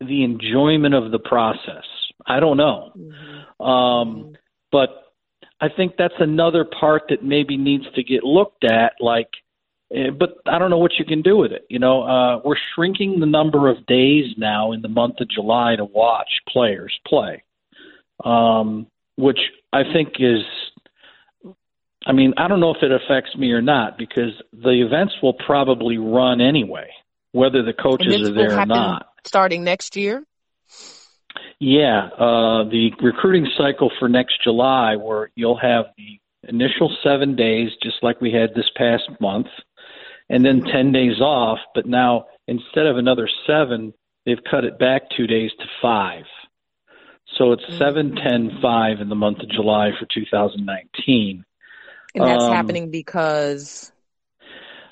the enjoyment of the process i don't know mm-hmm. um but i think that's another part that maybe needs to get looked at like eh, but I don't know what you can do with it. You know, uh, we're shrinking the number of days now in the month of July to watch players play, um, which I think is I mean, I don't know if it affects me or not because the events will probably run anyway, whether the coaches are there or not. Starting next year? Yeah, uh, the recruiting cycle for next July, where you'll have the initial seven days, just like we had this past month, and then 10 days off. But now, instead of another seven, they've cut it back two days to five. So it's mm-hmm. seven, ten, five in the month of July for 2019. And that's um, happening because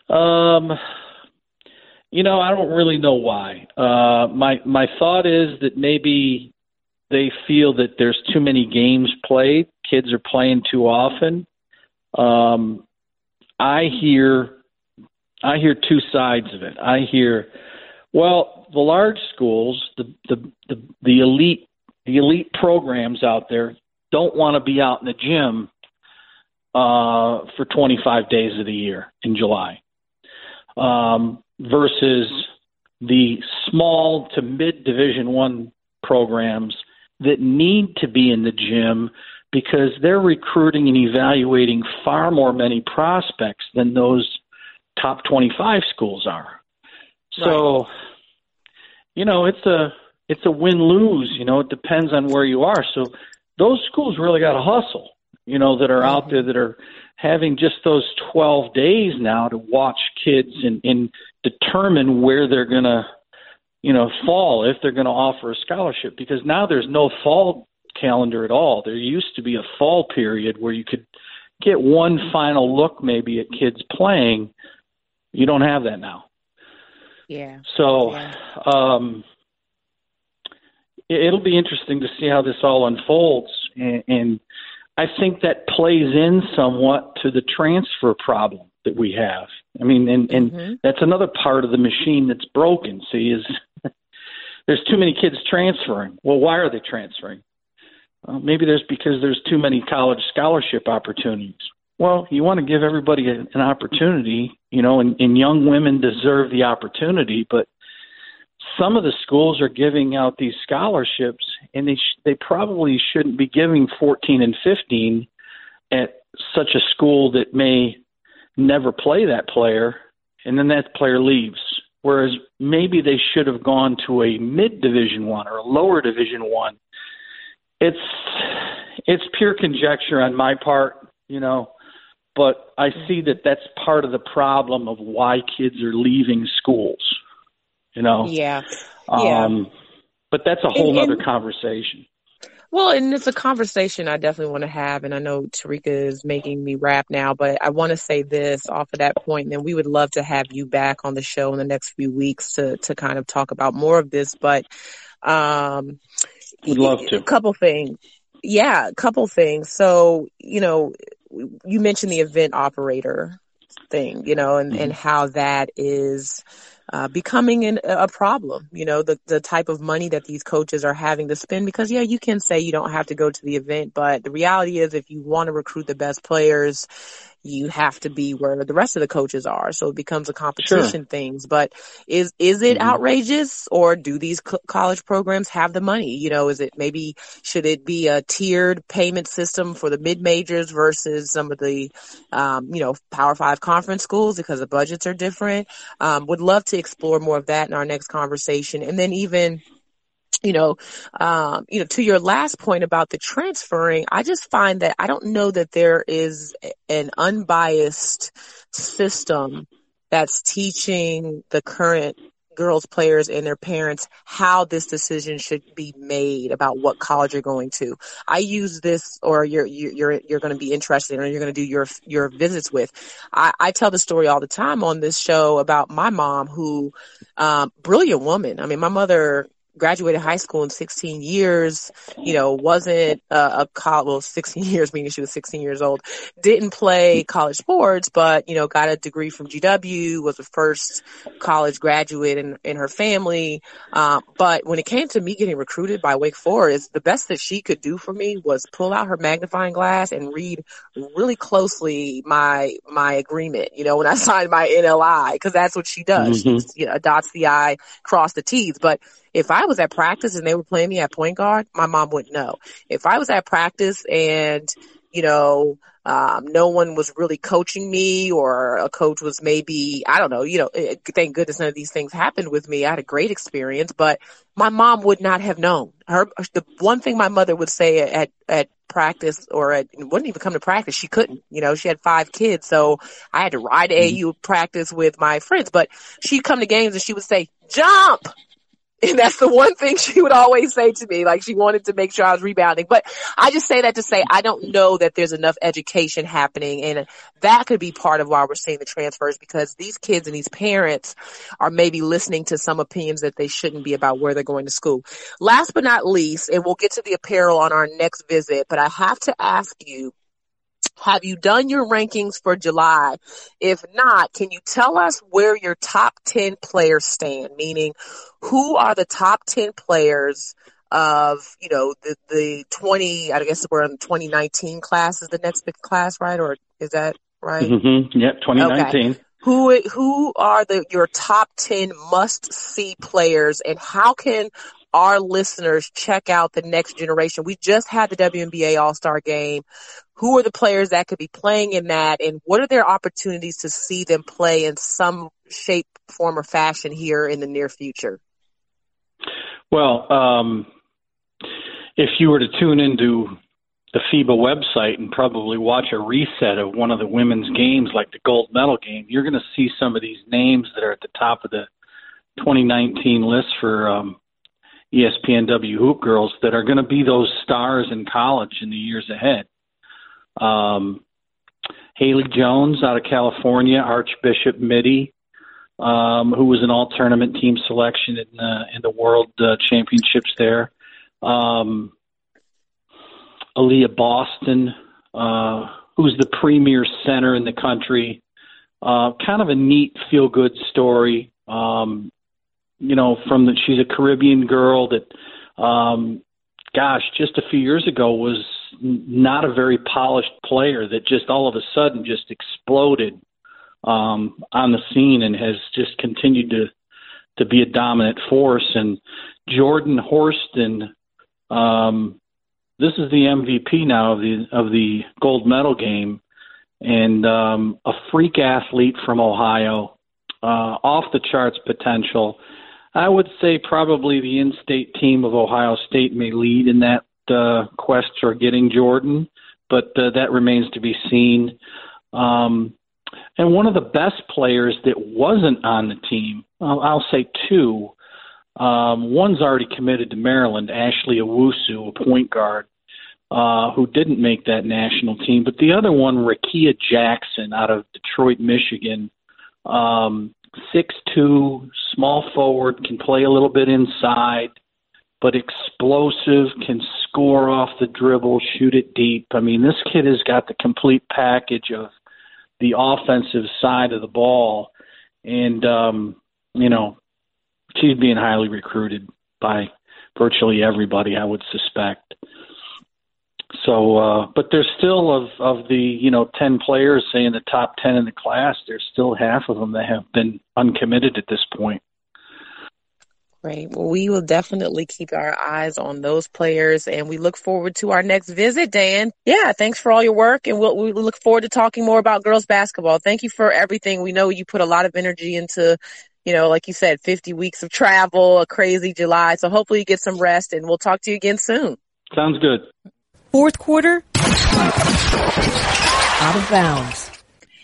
um you know, I don't really know why. Uh my my thought is that maybe they feel that there's too many games played, kids are playing too often. Um I hear I hear two sides of it. I hear well, the large schools, the the the, the elite the elite programs out there don't want to be out in the gym uh, for 25 days of the year in July um, versus the small to mid Division One programs that need to be in the gym because they're recruiting and evaluating far more many prospects than those top 25 schools are. So, right. you know, it's a it's a win lose. You know, it depends on where you are. So those schools really got to hustle you know, that are out mm-hmm. there that are having just those 12 days now to watch kids and, and determine where they're going to, you know, fall if they're going to offer a scholarship because now there's no fall calendar at all. There used to be a fall period where you could get one final look maybe at kids playing. You don't have that now. Yeah. So, yeah. um, it'll be interesting to see how this all unfolds and, and I think that plays in somewhat to the transfer problem that we have. I mean, and, and mm-hmm. that's another part of the machine that's broken. See, is there's too many kids transferring. Well, why are they transferring? Well, maybe there's because there's too many college scholarship opportunities. Well, you want to give everybody an opportunity, you know, and, and young women deserve the opportunity, but some of the schools are giving out these scholarships, and they sh- they probably shouldn't be giving 14 and 15 at such a school that may never play that player, and then that player leaves. Whereas maybe they should have gone to a mid division one or a lower division one. It's it's pure conjecture on my part, you know, but I see that that's part of the problem of why kids are leaving schools you know? Yeah. Yeah. Um, but that's a whole and, other conversation. Well, and it's a conversation I definitely want to have. And I know Terrika is making me rap now, but I want to say this off of that point, and then we would love to have you back on the show in the next few weeks to, to kind of talk about more of this. But, um, Would love to. A couple things. Yeah, a couple things. So, you know, you mentioned the event operator thing, you know, and, mm-hmm. and how that is uh, becoming an, a problem, you know, the, the type of money that these coaches are having to spend. Because yeah, you can say you don't have to go to the event, but the reality is if you want to recruit the best players, you have to be where the rest of the coaches are. So it becomes a competition sure. things. But is is it mm-hmm. outrageous, or do these co- college programs have the money? You know, is it maybe should it be a tiered payment system for the mid majors versus some of the, um, you know, Power Five conference schools because the budgets are different? Um, would love to explore more of that in our next conversation, and then even you know, um, you know, to your last point about the transferring, I just find that I don't know that there is an unbiased system that's teaching the current girls players and their parents how this decision should be made about what college you're going to. I use this or you're you're you're going to be interested in or you're going to do your your visits with. I, I tell the story all the time on this show about my mom who um brilliant woman. I mean my mother graduated high school in 16 years, you know, wasn't a, a college, well, 16 years, meaning she was 16 years old, didn't play college sports, but, you know, got a degree from GW, was the first college graduate in, in her family. Um, but when it came to me getting recruited by Wake Forest, the best that she could do for me was pull out her magnifying glass and read really closely my, my agreement, you know, when I signed my NLI, cause that's what she does. Mm-hmm. She, you know, dots the I, cross the T's, but if I was at practice and they were playing me at point guard, my mom wouldn't know. If I was at practice and, you know, um, no one was really coaching me or a coach was maybe, I don't know, you know, eh, thank goodness none of these things happened with me. I had a great experience, but my mom would not have known. Her, the one thing my mother would say at, at practice or at, wouldn't even come to practice. She couldn't, you know, she had five kids. So I had to ride to mm-hmm. AU practice with my friends, but she'd come to games and she would say, jump, and that's the one thing she would always say to me. Like she wanted to make sure I was rebounding. But I just say that to say I don't know that there's enough education happening. And that could be part of why we're seeing the transfers because these kids and these parents are maybe listening to some opinions that they shouldn't be about where they're going to school. Last but not least, and we'll get to the apparel on our next visit, but I have to ask you, have you done your rankings for July? If not, can you tell us where your top 10 players stand? Meaning, who are the top 10 players of, you know, the, the 20, I guess we're in the 2019 class is the next big class, right? Or is that right? Mm-hmm. Yep, 2019. Okay. Who, who are the, your top 10 must see players and how can our listeners check out the next generation? We just had the WNBA All-Star game who are the players that could be playing in that and what are their opportunities to see them play in some shape, form, or fashion here in the near future? Well, um, if you were to tune into the FIBA website and probably watch a reset of one of the women's games, like the gold medal game, you're going to see some of these names that are at the top of the 2019 list for um, ESPNW HoopGurlz that are going to be those stars in college in the years ahead. Um, Haley Jones out of California, Archbishop Mitty, um, who was an all tournament team selection in the, in the World uh, Championships there. Um, Aliyah Boston, uh, who's the premier center in the country. Uh, kind of a neat feel good story. Um, you know, from that she's a Caribbean girl that, um, gosh, just a few years ago was not a very polished player that just all of a sudden just exploded um, on the scene and has just continued to to be a dominant force. And Jordan Horston, um, this is the MVP now of the of the gold medal game, and um, a freak athlete from Ohio, uh, off the charts potential. I would say probably the in-state team of Ohio State may lead in that uh, quest for getting Jordan, but uh, that remains to be seen. Um, and one of the best players that wasn't on the team, I'll, I'll say two. Um, one's already committed to Maryland, Ashley Owusu, a point guard, uh, who didn't make that national team. But the other one, Rickea Jackson, out of Detroit, Michigan, um, six two, small forward, can play a little bit inside but explosive, can score off the dribble, shoot it deep. I mean, this kid has got the complete package of the offensive side of the ball, and um, you know, she's being highly recruited by virtually everybody, I would suspect. So, uh, but there's still of of the you know ten players, say in the top ten in the class, there's still half of them that have been uncommitted at this point. Great. Well, we will definitely keep our eyes on those players and we look forward to our next visit, Dan. Yeah, thanks for all your work and we'll, we look forward to talking more about girls basketball. Thank you for everything. We know you put a lot of energy into, you know, like you said, 50 weeks of travel, a crazy July. So hopefully you get some rest and we'll talk to you again soon. Sounds good. Fourth quarter, out of bounds.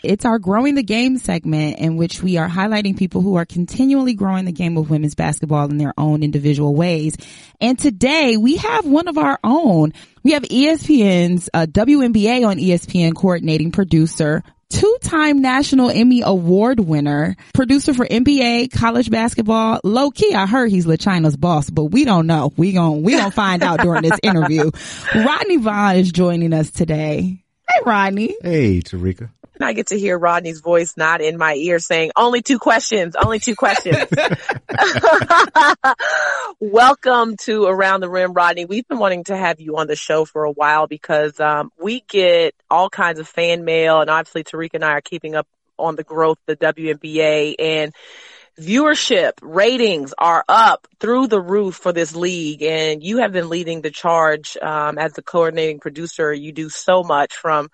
It's our growing the game segment in which we are highlighting people who are continually growing the game of women's basketball in their own individual ways. And today we have one of our own. We have ESPN's uh, WNBA on ESPN coordinating producer, two-time national Emmy award winner, producer for NBA, college basketball. Low key, I heard he's LaChina's boss, but we don't know. We gon' we gonna find out during this interview. Rodney Vaughn is joining us today. Hey, Rodney. Hey, Terrika. And I get to hear Rodney's voice not in my ear saying, only two questions, only two questions. Welcome to Around the Rim, Rodney. We've been wanting to have you on the show for a while because, um, we get all kinds of fan mail and obviously Terrika and I are keeping up on the growth of the WNBA and viewership ratings are up through the roof for this league and you have been leading the charge um, as the coordinating producer you do so much from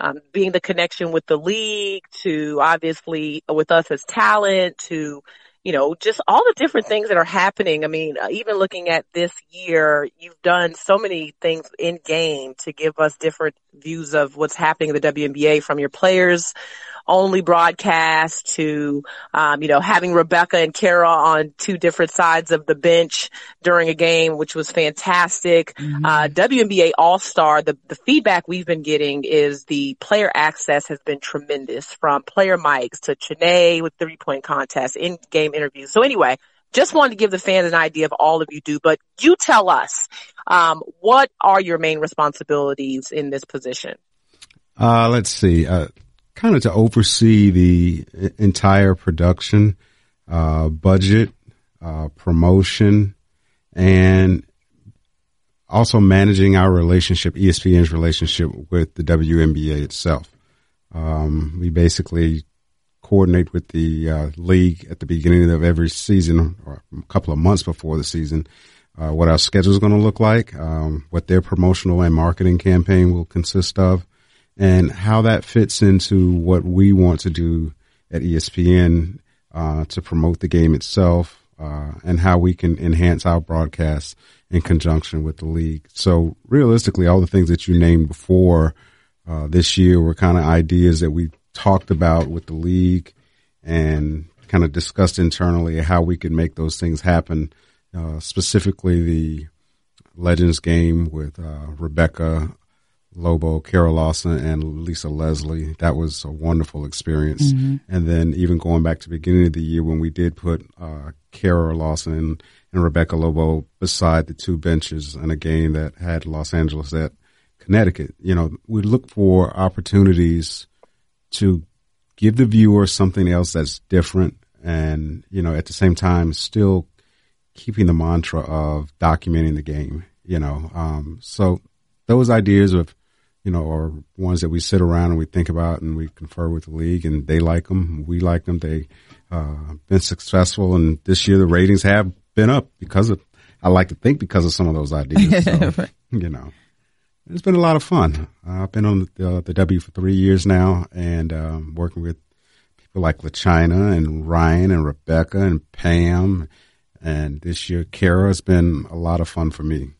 um, being the connection with the league to obviously with us as talent to you know, just all the different things that are happening. I mean, uh, even looking at this year, you've done so many things in game to give us different views of what's happening in the WNBA from your players only broadcast to, um, you know, having Rebecca and Kara on two different sides of the bench during a game, which was fantastic. Mm-hmm. Uh, WNBA All Star, the, the feedback we've been getting is the player access has been tremendous from player mics to Chiney with three point contest, in game interviews. So anyway, just wanted to give the fans an idea of all of you do, but you tell us, um, what are your main responsibilities in this position? Uh, let's see. Uh, kind of to oversee the entire production, uh, budget, uh, promotion, and also managing our relationship, ESPN's relationship with the WNBA itself. Um, we basically coordinate with the uh, league at the beginning of every season or a couple of months before the season. Uh, what our schedule is going to look like, um, what their promotional and marketing campaign will consist of, and how that fits into what we want to do at ESPN uh, to promote the game itself uh, and how we can enhance our broadcast in conjunction with the league. So realistically, all the things that you named before uh, this year were kind of ideas that we talked about with the league and kind of discussed internally how we could make those things happen. Uh, specifically, the Legends game with uh, Rebecca Lobo, Kara Lawson, and Lisa Leslie. That was a wonderful experience. Mm-hmm. And then even going back to the beginning of the year when we did put uh, Kara Lawson and, and Rebecca Lobo beside the two benches in a game that had Los Angeles at Connecticut. You know, we look for opportunities to give the viewer something else that's different and, you know, at the same time still keeping the mantra of documenting the game, you know. Um, so those ideas of you know, are ones that we sit around and we think about and we confer with the league and they like them. We like them. They, uh, been successful and this year the ratings have been up because of, I like to think because of some of those ideas. So, you know, it's been a lot of fun. Uh, I've been on the, uh, the, W for three years now and, um, working with people like LaChina and Ryan and Rebecca and Pam. And this year, Kara has been a lot of fun for me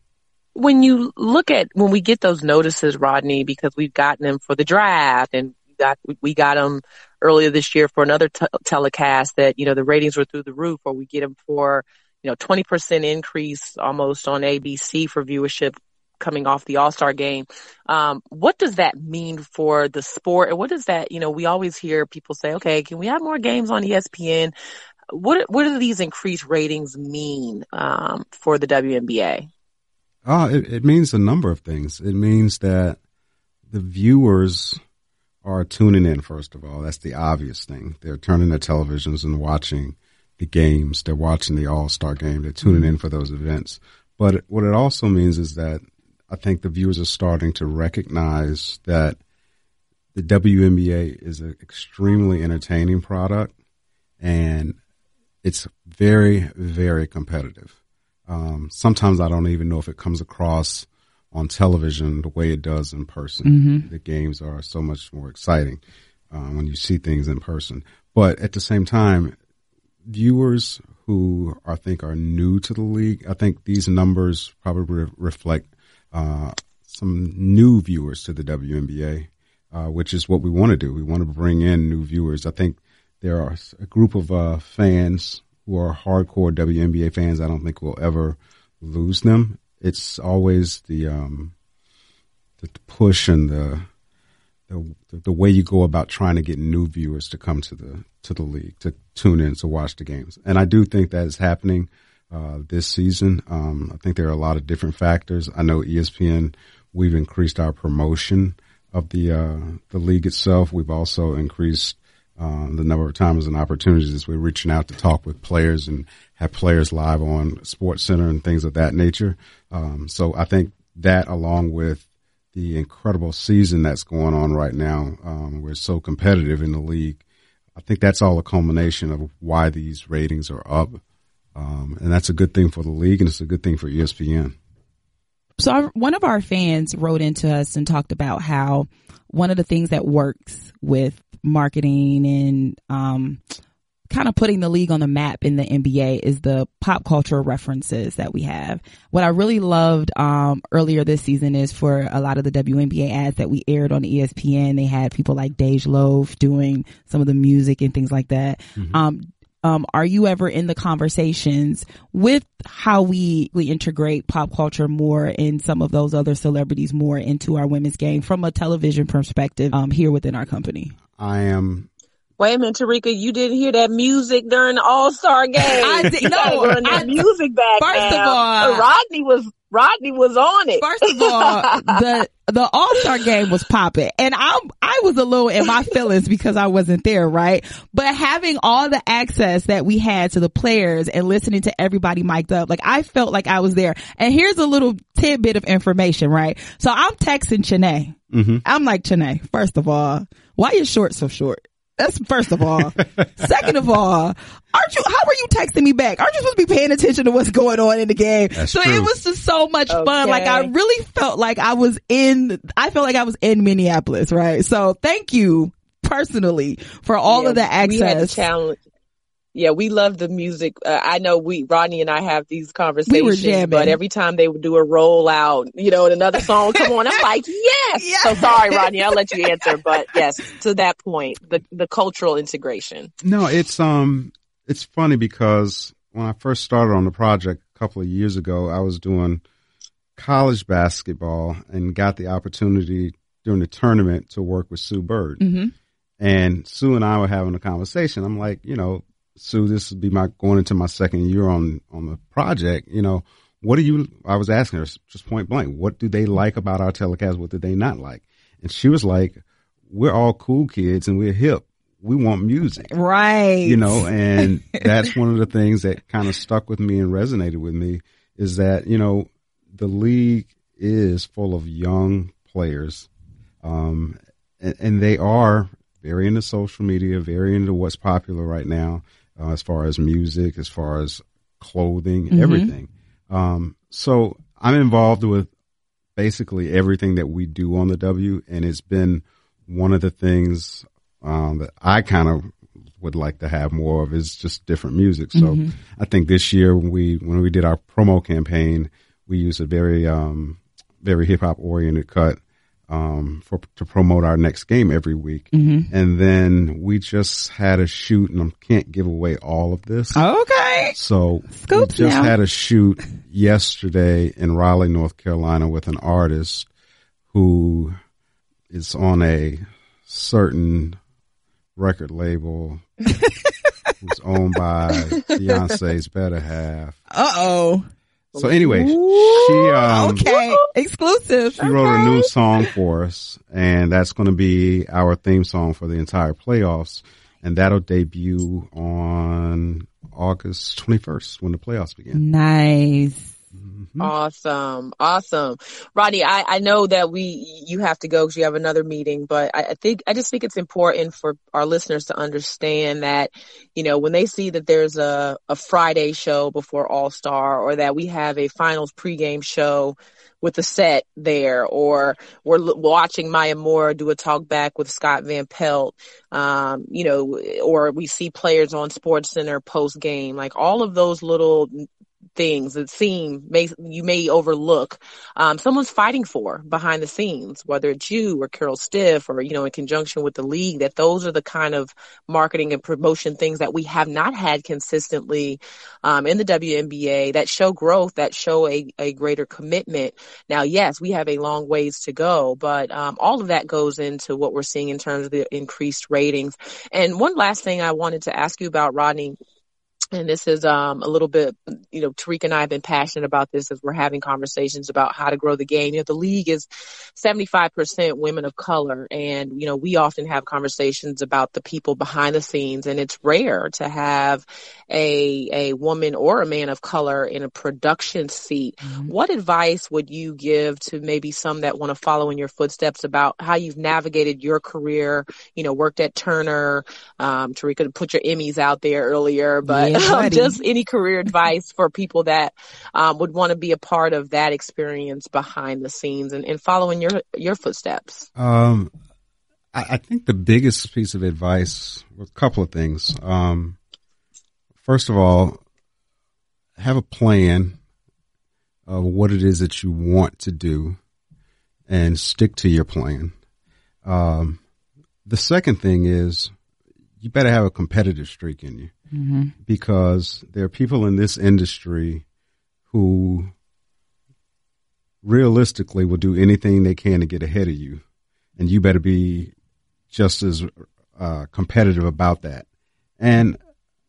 when you look at when we get those notices, Rodney, because we've gotten them for the draft and we got we got them earlier this year for another t- telecast that you know the ratings were through the roof, or we get them for you know twenty percent increase almost on ABC for viewership coming off the All Star game. Um, what does that mean for the sport, and what does that you know we always hear people say, okay, can we have more games on ESPN? what what do these increased ratings mean um, for the WNBA? Uh, it, it means a number of things. It means that the viewers are tuning in, first of all. That's the obvious thing. They're turning their televisions and watching the games. They're watching the All Star game. They're tuning in for those events. But what it also means is that I think the viewers are starting to recognize that the WNBA is an extremely entertaining product and it's very, very competitive. Um, sometimes I don't even know if it comes across on television the way it does in person. Mhm. The games are so much more exciting uh, when you see things in person. But at the same time, viewers who I think are new to the league, I think these numbers probably re- reflect uh, some new viewers to the WNBA, uh, which is what we want to do. We want to bring in new viewers. I think there are a group of uh, fans who are hardcore WNBA fans. I don't think we'll ever lose them. It's always the um, the push and the, the the way you go about trying to get new viewers to come to the to the league to tune in to watch the games. And I do think that is happening uh, this season. Um, I think there are a lot of different factors. I know ESPN. We've increased our promotion of the uh, the league itself. We've also increased uh, the number of times and opportunities we're reaching out to talk with players and have players live on Sports Center and things of that nature. Um, so I think that, along with the incredible season that's going on right now, um, we're so competitive in the league. I think that's all a culmination of why these ratings are up, um, and that's a good thing for the league, and it's a good thing for ESPN. So our, one of our fans wrote into us and talked about how one of the things that works with marketing and um, kind of putting the league on the map in the NBA is the pop culture references that we have. What I really loved um, earlier this season is for a lot of the WNBA ads that we aired on ESPN. They had people like Dej Loaf doing some of the music and things like that. Um, um, are you ever in the conversations with how we we integrate pop culture more and some of those other celebrities more into our women's game from a television perspective um, here within our company? I am Wait a minute, Terrika, you didn't hear that music during the All Star game. I did- You gotta no, run that I- music back. First of now. all- Rodney was Rodney was on it. First of all, the the All Star game was popping, and I I was a little in my feelings because I wasn't there, right? But having all the access that we had to the players and listening to everybody mic'd up, like I felt like I was there. And here's a little tidbit of information, right? So I'm texting Chanae. Mhm. I'm like Chanae. First of all, why your shorts so short? That's first of all. Second of all, aren't you, how are you texting me back? Aren't you supposed to be paying attention to what's going on in the game? That's so true. it was just so much fun. Like I really felt like I was in, I felt like I was in Minneapolis, right? So thank you personally for all Yeah, of the We had to access. challenge. Yeah, we love the music. Uh, I know we, Rodney and I have these conversations, jamming. but every time they would do a rollout, you know, and another song come on, I'm like, yes. So sorry, Rodney, I'll let you answer, but yes, to that point, the, the cultural integration. No, it's um, it's funny because when I first started on the project a couple of years ago, I was doing college basketball and got the opportunity during the tournament to work with Sue Bird. Mhm. And Sue and I were having a conversation. I'm like, you know, Sue, this would be my going into my second year on on the project. You know, what do you? I was asking her just point blank, what do they like about our telecast? What do they not like? And she was like, we're all cool kids and we're hip. We want music Right. you know, and that's one of the things that kind of stuck with me and resonated with me is that, you know, the league is full of young players. Um, and, and they are very into social media, very into what's popular right now, uh, as far as music, as far as clothing, Mhm. everything. Um, so I'm involved with basically everything that we do on the W, and it's been one of the things um, that I kind of would like to have more of is just different music. So Mhm. I think this year when we when we did our promo campaign, we used a very um, very hip hop oriented cut um, for to promote our next game every week, Mhm. and then we just had a shoot, and I can't give away all of this. Okay. So Scoops we just now. had a shoot yesterday in Raleigh, North Carolina, with an artist who is on a certain record label who's owned by Beyonce's better half. Uh oh. So anyway, she um, Okay. Exclusive. she wrote a new song for us, and that's going to be our theme song for the entire playoffs, and that'll debut on August 21st when the playoffs begin. Nice. Awesome. Awesome. Rodney, I, I know that we, you have to go because you have another meeting, but I, I think, I just think it's important for our listeners to understand that, you know, when they see that there's a, a Friday show before All Star or that we have a finals pregame show with the set there, or we're l- watching Maya Moore do a talk back with Scott Van Pelt, um, you know, or we see players on Sports Center post game, like all of those little things that seem may you may overlook um, someone's fighting for behind the scenes whether it's you or carol stiff or you know in conjunction with the league that those are the kind of marketing and promotion things that we have not had consistently um, in the WNBA that show growth that show a, a greater commitment. Now yes we have a long ways to go but um, all of that goes into what we're seeing in terms of the increased ratings. And one last thing i wanted to ask you about rodney and this is um, a little bit, you know, Tariq and I have been passionate about this as we're having conversations about how to grow the game. You know, the league is 75% women of color. And, you know, we often have conversations about the people behind the scenes and it's rare to have a, a woman or a man of color in a production seat. What advice would you give to maybe some that want to follow in your footsteps about how you've navigated your career, you know, worked at Turner, um, Terrika put your Emmys out there earlier, but Yeah, um, just any career advice for people that um, would want to be a part of that experience behind the scenes and, and following your your footsteps. Um, I, I think the biggest piece of advice, a couple of things. Um, first of all, have a plan of what it is that you want to do and stick to your plan. Um, the second thing is you better have a competitive streak in you Mhm. because there are people in this industry who realistically will do anything they can to get ahead of you. And you better be just as uh, competitive about that. And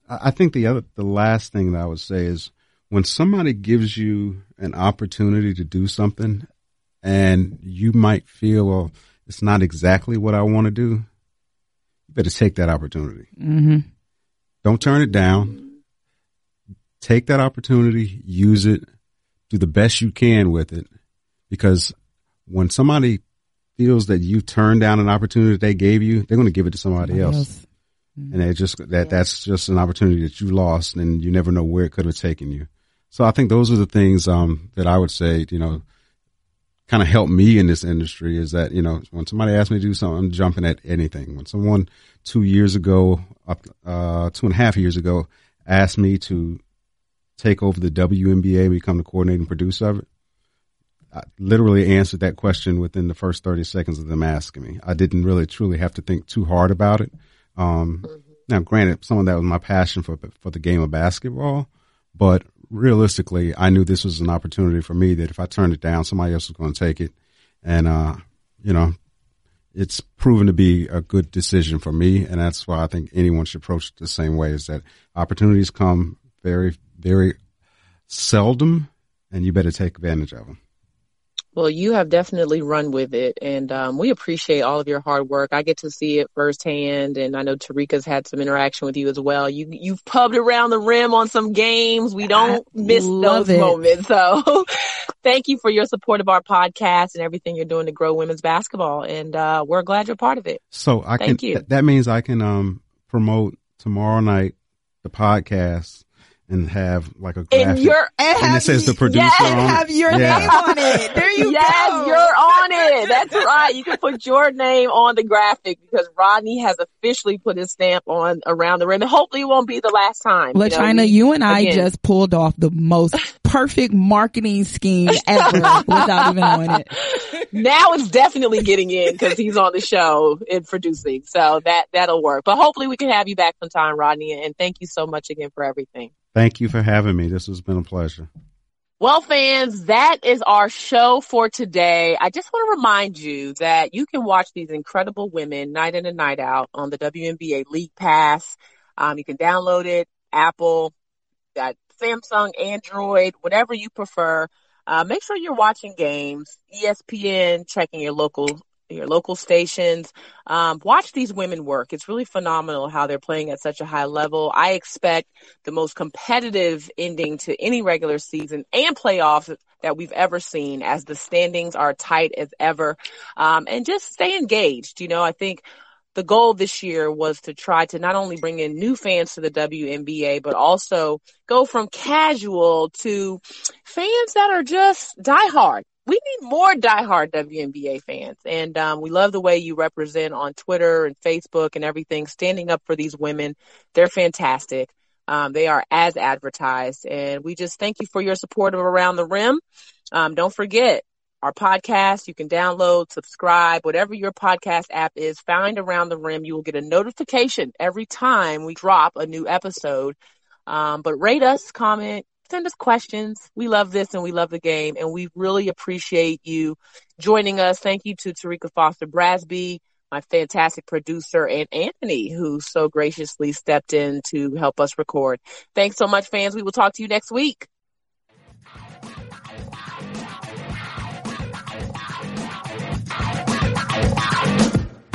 I think the other, the last thing that I would say is when somebody gives you an opportunity to do something and you might feel, well, it's not exactly what I want to do, better take that opportunity. Mm-hmm. Don't turn it down. Take that opportunity, use it, do the best you can with it. Because when somebody feels that you turned down an opportunity that they gave you, they're going to give it to somebody else. And it just, that, that's just an opportunity that you lost and you never know where it could have taken you. So I think those are the things, um, that I would say, you know, kind of helped me in this industry is that, you know, when somebody asks me to do something, I'm jumping at anything. When someone two years ago, up, uh, two and a half years ago asked me to take over the WNBA, and become the coordinating producer of it, I literally answered that question within the first 30 seconds of them asking me. I didn't really truly have to think too hard about it. Um, now granted, some of that was my passion for, for the game of basketball, but realistically, I knew this was an opportunity for me that if I turned it down, somebody else was going to take it. And, uh, you know, it's proven to be a good decision for me. And that's why I think anyone should approach it the same way is that opportunities come very, very seldom and you better take advantage of them. Well, you have definitely run with it, and um, we appreciate all of your hard work. I get to see it firsthand, and I know Terrika's had some interaction with you as well. You you've pubbed around the rim on some games. We don't miss those it. moments. So, thank you for your support of our podcast and everything you're doing to grow women's basketball, and uh, we're glad you're part of it. So I Thank can, you. th- that means I can, um, promote tomorrow night the podcast and have like a graphic. And you're and it says the producer yes, on it. have your Yeah. name on it. There you yes, go. you're on it. That's right. You can put your name on the graphic because Rodney has officially put his stamp on around the rim, and hopefully it won't be the last time. Look, You know, you and I again, just pulled off the most perfect marketing scheme ever without even knowing it. now it's definitely getting in because he's on the show and producing, so that that'll work. But hopefully we can have you back sometime, Rodney. And thank you so much again for everything. Thank you for having me. This has been a pleasure. Well, fans, that is our show for today. I just want to remind you that you can watch these incredible women night in and night out on the WNBA League Pass. Um, you can download it, Apple, got Samsung, Android, whatever you prefer. Uh, make sure you're watching games, ESPN, checking your local your local stations. Um, watch these women work. It's really phenomenal how they're playing at such a high level. I expect the most competitive ending to any regular season and playoffs that we've ever seen as the standings are tight as ever. Um, and just stay engaged. You know, I think the goal this year was to try to not only bring in new fans to the WNBA, but also go from casual to fans that are just diehard. We need more diehard WNBA fans. And um, we love the way you represent on Twitter and Facebook and everything, standing up for these women. They're fantastic. Um, they are as advertised. And we just thank you for your support of Around the Rim. Um, don't forget, our podcast. You can download, subscribe, whatever your podcast app is, find Around the Rim. You will get a notification every time we drop a new episode. Um, but rate us, comment, send us questions. We love this and we love the game and we really appreciate you joining us. Thank you to Terrika Foster Brasby, my fantastic producer and Anthony, who so graciously stepped in to help us record. Thanks so much, fans. We will talk to you next week.